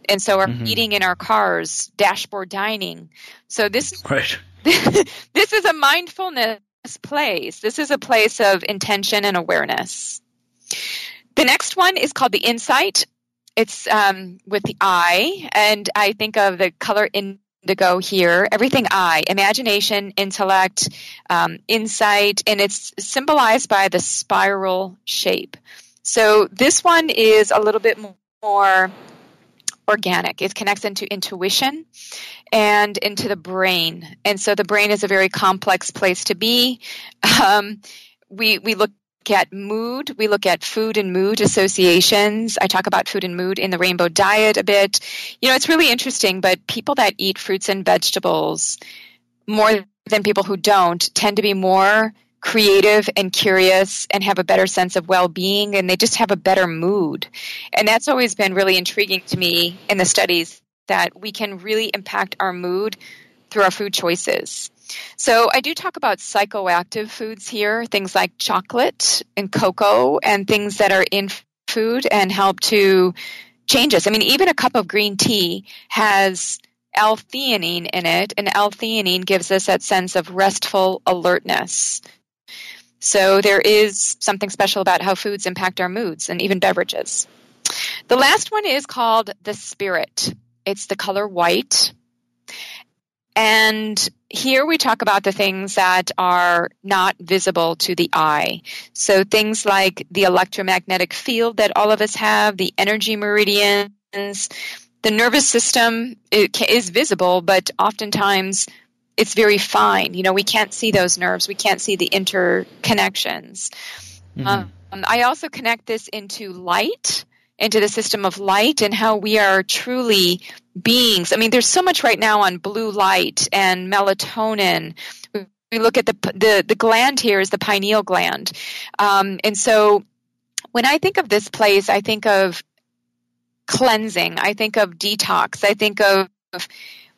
S2: And so we're mm-hmm. eating in our cars, dashboard dining. So this
S1: right.
S2: this is a mindfulness place. This is a place of intention and awareness. The next one is called the insight. It's um, with the eye, and I think of the color indigo here. Everything eye, imagination, intellect, um, insight, and it's symbolized by the spiral shape. So this one is a little bit more organic. It connects into intuition and into the brain. And so the brain is a very complex place to be. Um, we, we look at mood. We look at food and mood associations. I talk about food and mood in the rainbow diet a bit. You know, it's really interesting, but people that eat fruits and vegetables more than people who don't tend to be more creative and curious and have a better sense of well-being and they just have a better mood. And that's always been really intriguing to me in the studies that we can really impact our mood through our food choices. So I do talk about psychoactive foods here, things like chocolate and cocoa and things that are in food and help to change us. I mean, even a cup of green tea has L-theanine in it, and L-theanine gives us that sense of restful alertness. So there is something special about how foods impact our moods and even beverages. The last one is called the spirit. It's the color white. And here we talk about the things that are not visible to the eye. So things like the electromagnetic field that all of us have, the energy meridians, the nervous system is visible, but oftentimes it's very fine. You know, we can't see those nerves. We can't see the interconnections. Mm-hmm. Um, I also connect this into light, into the system of light, and how we are truly beings. I mean, there's so much right now on blue light and melatonin. We look at the the, the gland here is the pineal gland, um, and so when I think of this place, I think of cleansing. I think of detox. I think of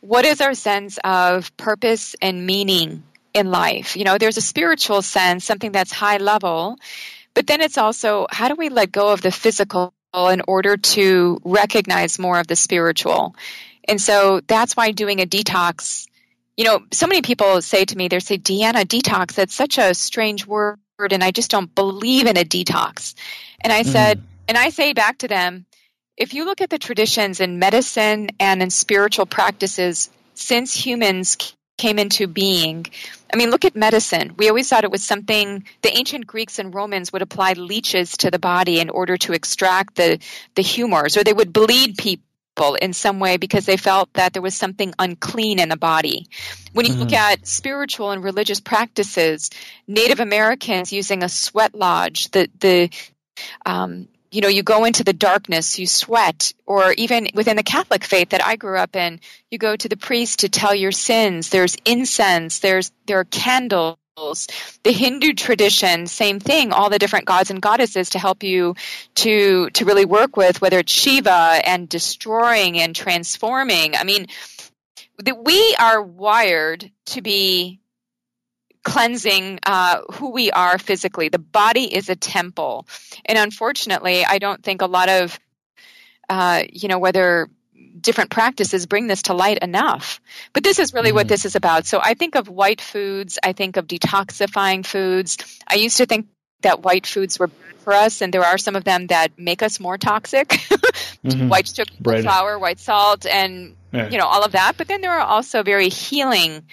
S2: what is our sense of purpose and meaning in life. You know, there's a spiritual sense, something that's high level, but then it's also how do we let go of the physical in order to recognize more of the spiritual? And so that's why doing a detox, you know, so many people say to me, they say, Deanna, detox, that's such a strange word, and I just don't believe in a detox. And I mm. said, and I say back to them, if you look at the traditions in medicine and in spiritual practices since humans came into being. I mean, look at medicine. We always thought it was something the ancient Greeks and Romans would apply leeches to the body in order to extract the, the humors, or they would bleed people in some way because they felt that there was something unclean in the body. When you mm-hmm. look at spiritual and religious practices, Native Americans using a sweat lodge, the the um, you know, you go into the darkness, you sweat, or even within the Catholic faith that I grew up in, you go to the priest to tell your sins. There's incense, there's there are candles. The Hindu tradition, same thing, all the different gods and goddesses to help you to to really work with, whether it's Shiva and destroying and transforming. I mean, that we are wired to be cleansing uh, who we are physically. The body is a temple, and unfortunately, I don't think a lot of uh, you know whether different practices bring this to light enough. But this is really mm-hmm. what this is about. So I think of white foods. I think of detoxifying foods. I used to think that white foods were bad for us, and there are some of them that make us more toxic. mm-hmm. White sugar, right. flour, white salt, and yeah. you know all of that. But then there are also very healing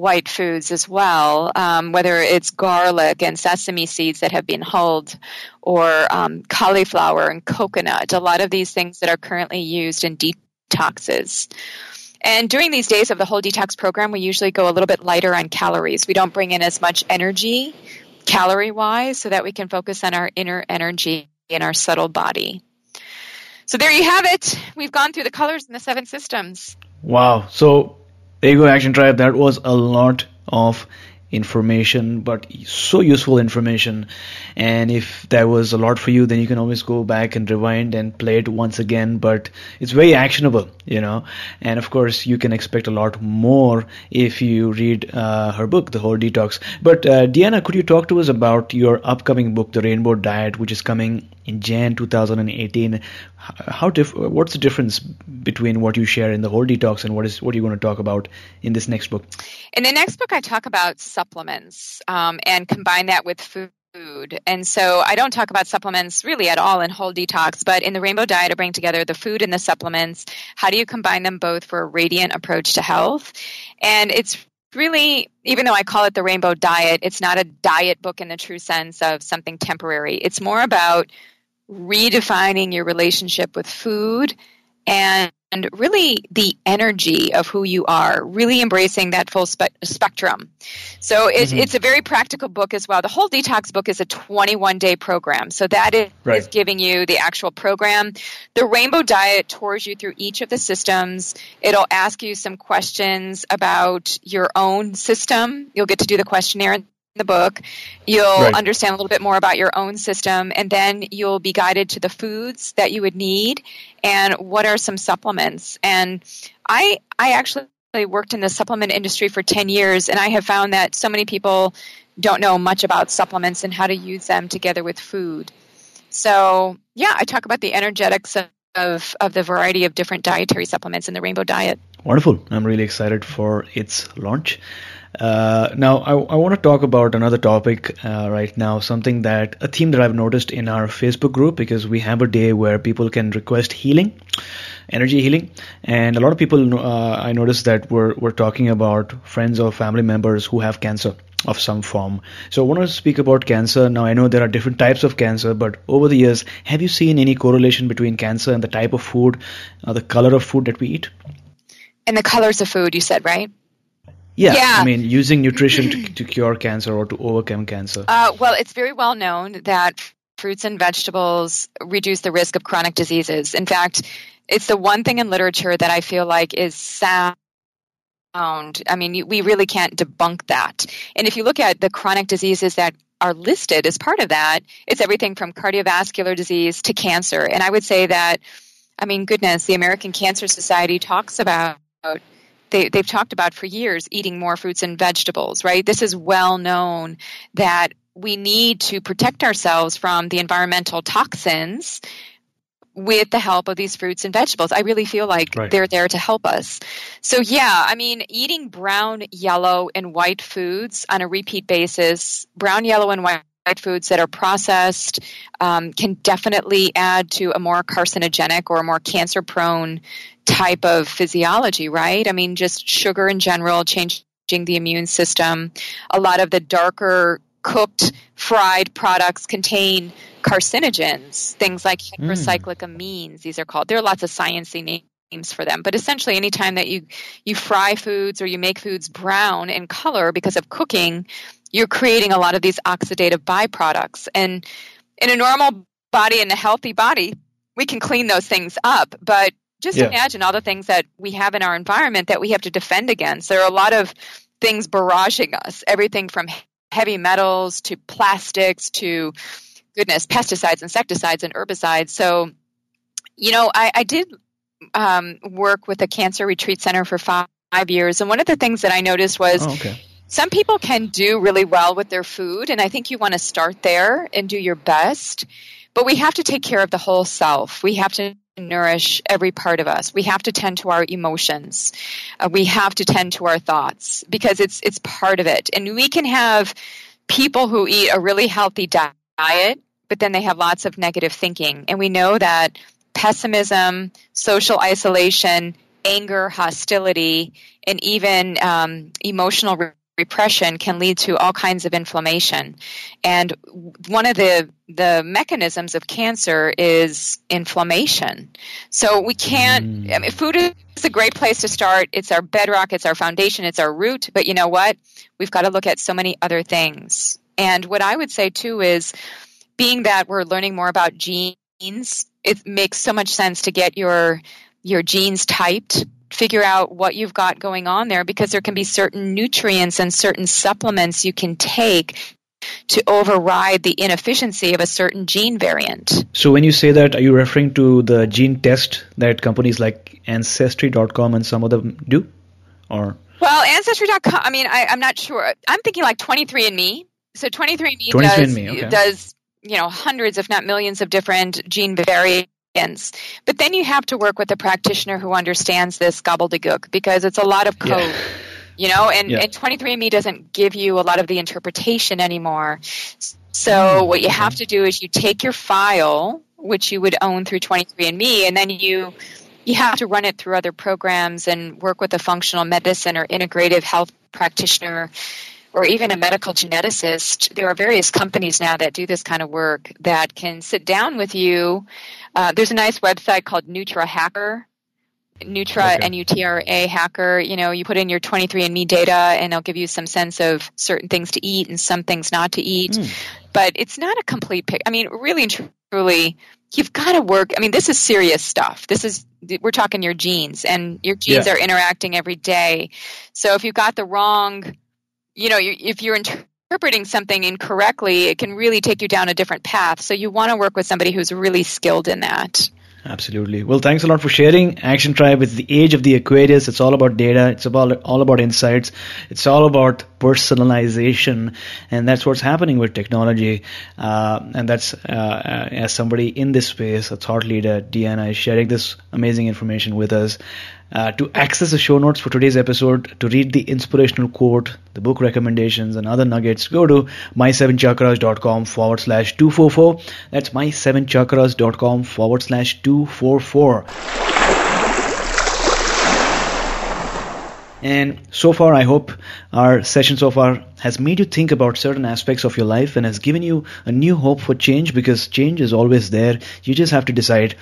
S2: white foods as well, um, whether it's garlic and sesame seeds that have been hulled, or um, cauliflower and coconut. A lot of these things that are currently used in detoxes. And during these days of the whole detox program, we usually go a little bit lighter on calories. We don't bring in as much energy, calorie wise, so that we can focus on our inner energy in our subtle body. So there you have it. We've gone through the colors and the seven systems.
S1: Wow. So there you go, Action Tribe. That was a lot of information, but so useful information. And if that was a lot for you, then you can always go back and rewind and play it once again. But it's very actionable, you know. And of course, you can expect a lot more if you read uh, her book, The Whole Detox. But uh, Deanna, could you talk to us about your upcoming book, The Rainbow Diet, which is coming in Jan 2018? How What's the difference between what you share in The Whole Detox and what is what are you going to talk about in this next book?
S2: In the next book, I talk about supplements um, and combine that with food. And so I don't talk about supplements really at all in whole detox, but in the rainbow diet, I bring together the food and the supplements. How do you combine them both for a radiant approach to health? And it's really, even though I call it the rainbow diet, it's not a diet book in the true sense of something temporary. It's more about redefining your relationship with food and and really the energy of who you are, really embracing that full spe- spectrum. So it, mm-hmm. it's a very practical book as well. The whole detox book is a 21 day program. So that is, right. is giving you the actual program. The rainbow diet tours you through each of the systems. It'll ask you some questions about your own system. You'll get to do the questionnaire the book. You'll right. understand a little bit more about your own system, and then you'll be guided to the foods that you would need and what are some supplements. And I, I actually worked in the supplement industry for 10 years, and I have found that so many people don't know much about supplements and how to use them together with food. So, yeah, I talk about the energetics of, of, of the variety of different dietary supplements in the Rainbow Diet.
S1: Wonderful. I'm really excited for its launch. Uh, now, I, I want to talk about another topic uh, right now, something that a theme that I've noticed in our Facebook group because we have a day where people can request healing, energy healing, and a lot of people uh, I noticed that we're, we're talking about friends or family members who have cancer of some form. So I want to speak about cancer. Now, I know there are different types of cancer, but over the years, have you seen any correlation between cancer and the type of food, uh, the color of food that we eat?
S2: And the colors of food, you said, right?
S1: Yeah, yeah. I mean, using nutrition to, to cure cancer or to overcome cancer.
S2: Uh, well, it's very well known that fruits and vegetables reduce the risk of chronic diseases. In fact, it's the one thing in literature that I feel like is sound. I mean, we really can't debunk that. And if you look at the chronic diseases that are listed as part of that, it's everything from cardiovascular disease to cancer. And I would say that, I mean, goodness, the American Cancer Society talks about they, they've talked about for years eating more fruits and vegetables, right? This is well known that we need to protect ourselves from the environmental toxins with the help of these fruits and vegetables. I really feel like right. they're there to help us. So, yeah, I mean, eating brown, yellow, and white foods on a repeat basis, brown, yellow, and white foods that are processed um, can definitely add to a more carcinogenic or a more cancer prone type of physiology, right? I mean, just sugar in general, changing the immune system. A lot of the darker cooked fried products contain carcinogens, things like hmm. heterocyclic amines. These are called. There are lots of sciencey names for them, but essentially, anytime that you you fry foods or you make foods brown in color because of cooking, you're creating a lot of these oxidative byproducts. And in a normal body, in a healthy body, we can clean those things up, but just yeah. imagine all the things that we have in our environment that we have to defend against. There are a lot of things barraging us, everything from heavy metals to plastics to goodness, pesticides, insecticides, and herbicides. So, you know, I, I did um, work with a cancer retreat center for five, years, and one of the things that I noticed was. Oh, okay. Some people can do really well with their food, and I think you want to start there and do your best. But we have to take care of the whole self. We have to nourish every part of us. We have to tend to our emotions. Uh, we have to tend to our thoughts because it's it's part of it. And we can have people who eat a really healthy diet, but then they have lots of negative thinking. And we know that pessimism, social isolation, anger, hostility, and even um, emotional repression can lead to all kinds of inflammation. And one of the the mechanisms of cancer is inflammation. So we can't. I mean, food is a great place to start. It's our bedrock, it's our foundation, it's our root, but you know what? We've got to look at so many other things. And what I would say too is being that we're learning more about genes, it makes so much sense to get your your genes typed figure out what you've got going on there because there can be certain nutrients and certain supplements you can take to override the inefficiency of a certain gene variant.
S1: So, when you say that, are you referring to the gene test that companies like Ancestry.com and some of them do? Or
S2: well, Ancestry.com. I mean, I, am not sure. I'm thinking like 23andMe. So 23andMe,
S1: 23andMe does okay.
S2: does you know hundreds, if not millions, of different gene variants but then you have to work with a practitioner who understands this gobbledygook because it's a lot of code. Yeah. You know, and, yeah. and 23andMe doesn't give you a lot of the interpretation anymore. So mm, what you have to do is you take your file, which you would own through 23andMe, and then you you have to run it through other programs and work with a functional medicine or integrative health practitioner or even a medical geneticist. There are various companies now that do this kind of work that can sit down with you. Uh, there's a nice website called Nutra Hacker. Nutra, okay. N-U-T-R-A hacker, you know, you put in your 23andMe data and they'll give you some sense of certain things to eat and some things not to eat. Mm. But it's not a complete pic. I mean, really and truly, you've got to work. I mean, this is serious stuff. This is, we're talking your genes and your genes yeah. are interacting every day. So if you've got the wrong you know, if you're interpreting something incorrectly, it can really take you down a different path. So you want to work with somebody who's really skilled in that.
S1: Absolutely. Well, thanks a lot for sharing. Action Tribe It's the age of the Aquarius. It's all about data. It's about all about insights. It's all about personalization, and that's what's happening with technology. Uh, and that's uh, uh as somebody in this space, a thought leader, Deanna is sharing this amazing information with us. Uh, to access the show notes for today's episode, to read the inspirational quote, the book recommendations, and other nuggets, go to my7chakras.com forward slash 244. That's my7chakras.com forward slash 244. And so far, I hope our session so far has made you think about certain aspects of your life and has given you a new hope for change because change is always there. You just have to decide.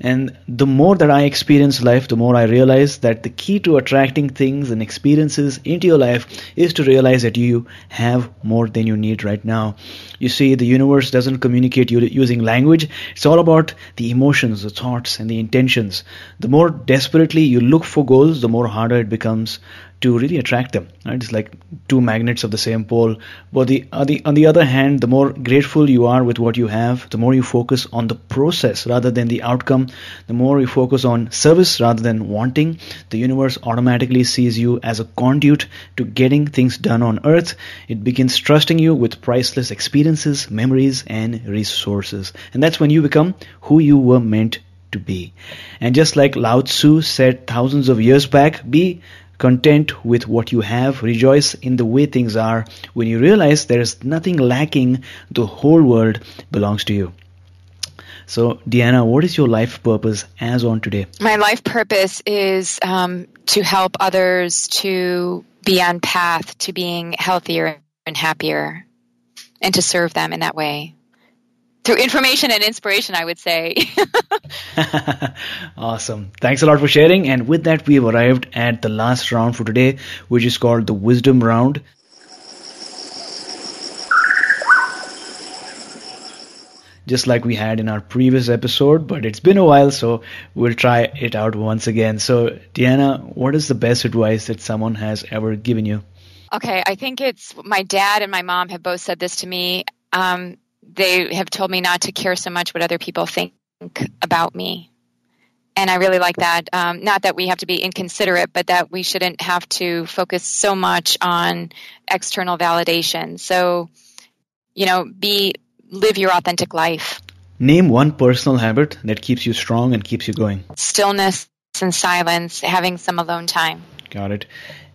S1: And the more that I experience life, the more I realize that the key to attracting things and experiences into your life is to realize that you have more than you need right now. You see, the universe doesn't communicate using language. It's all about the emotions, the thoughts, and the intentions. The more desperately you look for goals, the more harder it becomes to really attract them. Right? It's like two magnets of the same pole. But the, on the on the other hand, the more grateful you are with what you have, the more you focus on the process rather than the outcome. The more you focus on service rather than wanting. The universe automatically sees you as a conduit to getting things done on Earth. It begins trusting you with priceless experiences, memories, and resources. And that's when you become who you were meant to be. And just like Lao Tzu said thousands of years back, be content with what you have, rejoice in the way things are. When you realize there is nothing lacking, the whole world belongs to you. So, Deanna, what is your life purpose as on today?
S2: My life purpose is um, to help others to be on path to being healthier and happier, and to serve them in that way through information and inspiration, I would say.
S1: awesome. Thanks a lot for sharing. And with that, we've arrived at the last round for today, which is called the Wisdom Round. Just like we had in our previous episode, but it's been a while, so we'll try it out once again. So, Deanna, what is the best advice that someone has ever given you?
S2: Okay, I think it's my dad and my mom have both said this to me. Um, they have told me not to care so much what other people think about me. And I really like that. Um, not that we have to be inconsiderate, but that we shouldn't have to focus so much on external validation. So, you know, be live your authentic life.
S1: Name one personal habit that keeps you strong and keeps you going.
S2: Stillness and silence, having some alone time.
S1: Got it.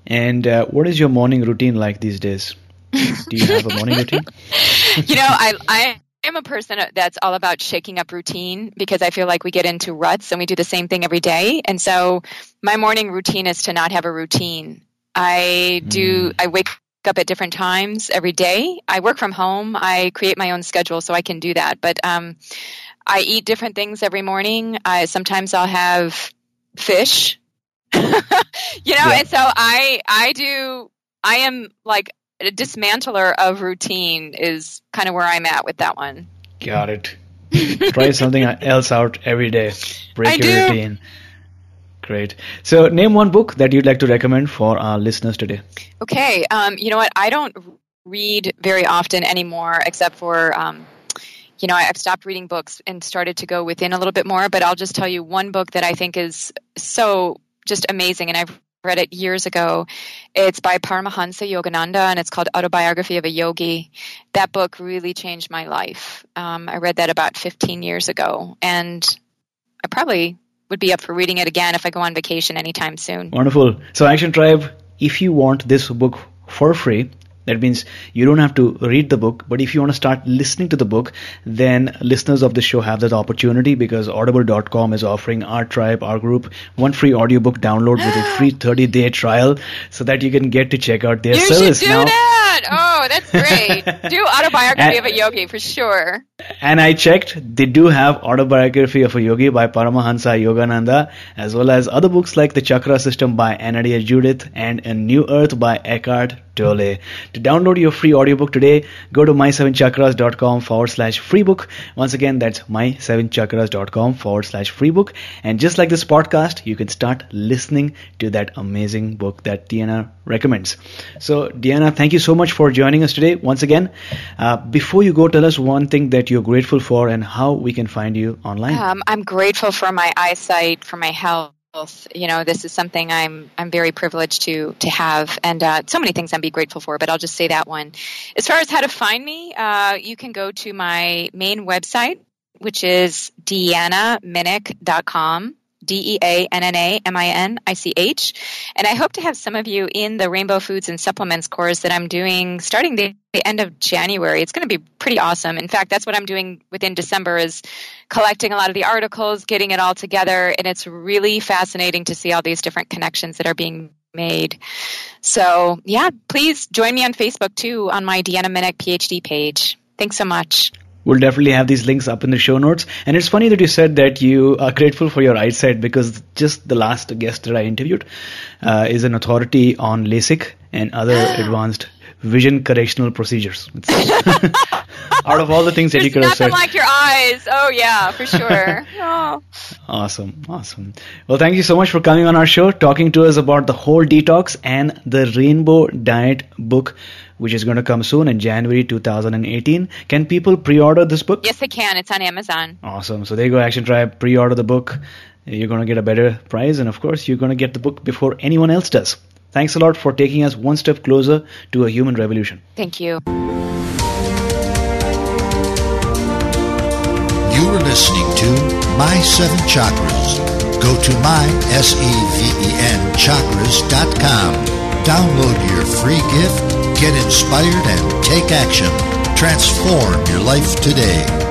S1: And uh, what is your morning routine like these days? Do you have a morning routine?
S2: you know, I I am a person that's all about shaking up routine because I feel like we get into ruts and we do the same thing every day. And so my morning routine is to not have a routine. I do mm. I wake up at different times every day. I work from home. I create my own schedule so I can do that. But um, I eat different things every morning. I sometimes I'll have fish. you know, yeah. and so I I do I am like a dismantler of routine is kind of where I'm at with that one.
S1: Got it. Try something else out every day. Break I your do. routine. Great. So, name one book that you'd like to recommend for our listeners today.
S2: Okay. Um, you know what? I don't read very often anymore, except for, um, you know, I've stopped reading books and started to go within a little bit more. But I'll just tell you one book that I think is so just amazing, and I've read it years ago. It's by Paramahansa Yogananda and it's called Autobiography of a Yogi. That book really changed my life. Um, I read that about 15 years ago and I probably would be up for reading it again if I go on vacation anytime soon.
S1: Wonderful. So, Action Tribe, if you want this book for free, that means you don't have to read the book, but if you want to start listening to the book, then listeners of the show have that opportunity because audible.com is offering our tribe, our group, one free audiobook download with a free 30 day trial so that you can get to check out their
S2: you
S1: service
S2: should do
S1: now.
S2: That. Oh, that's great. do autobiography and, of a yogi for sure.
S1: And I checked, they do have autobiography of a yogi by Paramahansa Yogananda, as well as other books like The Chakra System by Anodea Judith and A New Earth by Eckhart Tolle. To download your free audiobook today, go to my7chakras.com forward slash free book. Once again, that's my7chakras.com forward slash free book. And just like this podcast, you can start listening to that amazing book that Deanna recommends. So, Deanna, thank you so much for joining us today once again. Uh, before you go, tell us one thing that you're grateful for and how we can find you online.
S2: Um, I'm grateful for my eyesight, for my health you know this is something i'm i'm very privileged to to have and uh, so many things i'm be grateful for but i'll just say that one. As far as how to find me uh, you can go to my main website which is deannaminich.com D E A N N A M I N I C H. And I hope to have some of you in the Rainbow Foods and Supplements course that I'm doing starting the end of January. It's going to be pretty awesome. In fact, that's what I'm doing within December is collecting a lot of the articles, getting it all together, and it's really fascinating to see all these different connections that are being made. So, yeah, please join me on Facebook too on my Deanna Minich PhD page. Thanks so much.
S1: We'll definitely have these links up in the show notes. And it's funny that you said that you are grateful for your eyesight because just the last guest that I interviewed uh, is an authority on LASIK and other advanced vision correctional procedures. Out of all the things that you could have said.
S2: like your eyes. Oh yeah, for sure. oh.
S1: Awesome, awesome. Well, thank you so much for coming on our show, talking to us about the whole detox and the Rainbow Diet book, which is going to come soon in January 2018. Can people pre-order this book?
S2: Yes, they can. It's on Amazon.
S1: Awesome. So there you go, Action Tribe. Pre-order the book. You're going to get a better price, and of course, you're going to get the book before anyone else does. Thanks a lot for taking us one step closer to a human revolution.
S2: Thank you.
S3: You are listening to My Seven Chakras. Go to my, S-E-V-E-N, chakras.com. Download your free gift, get inspired, and take action. Transform your life today.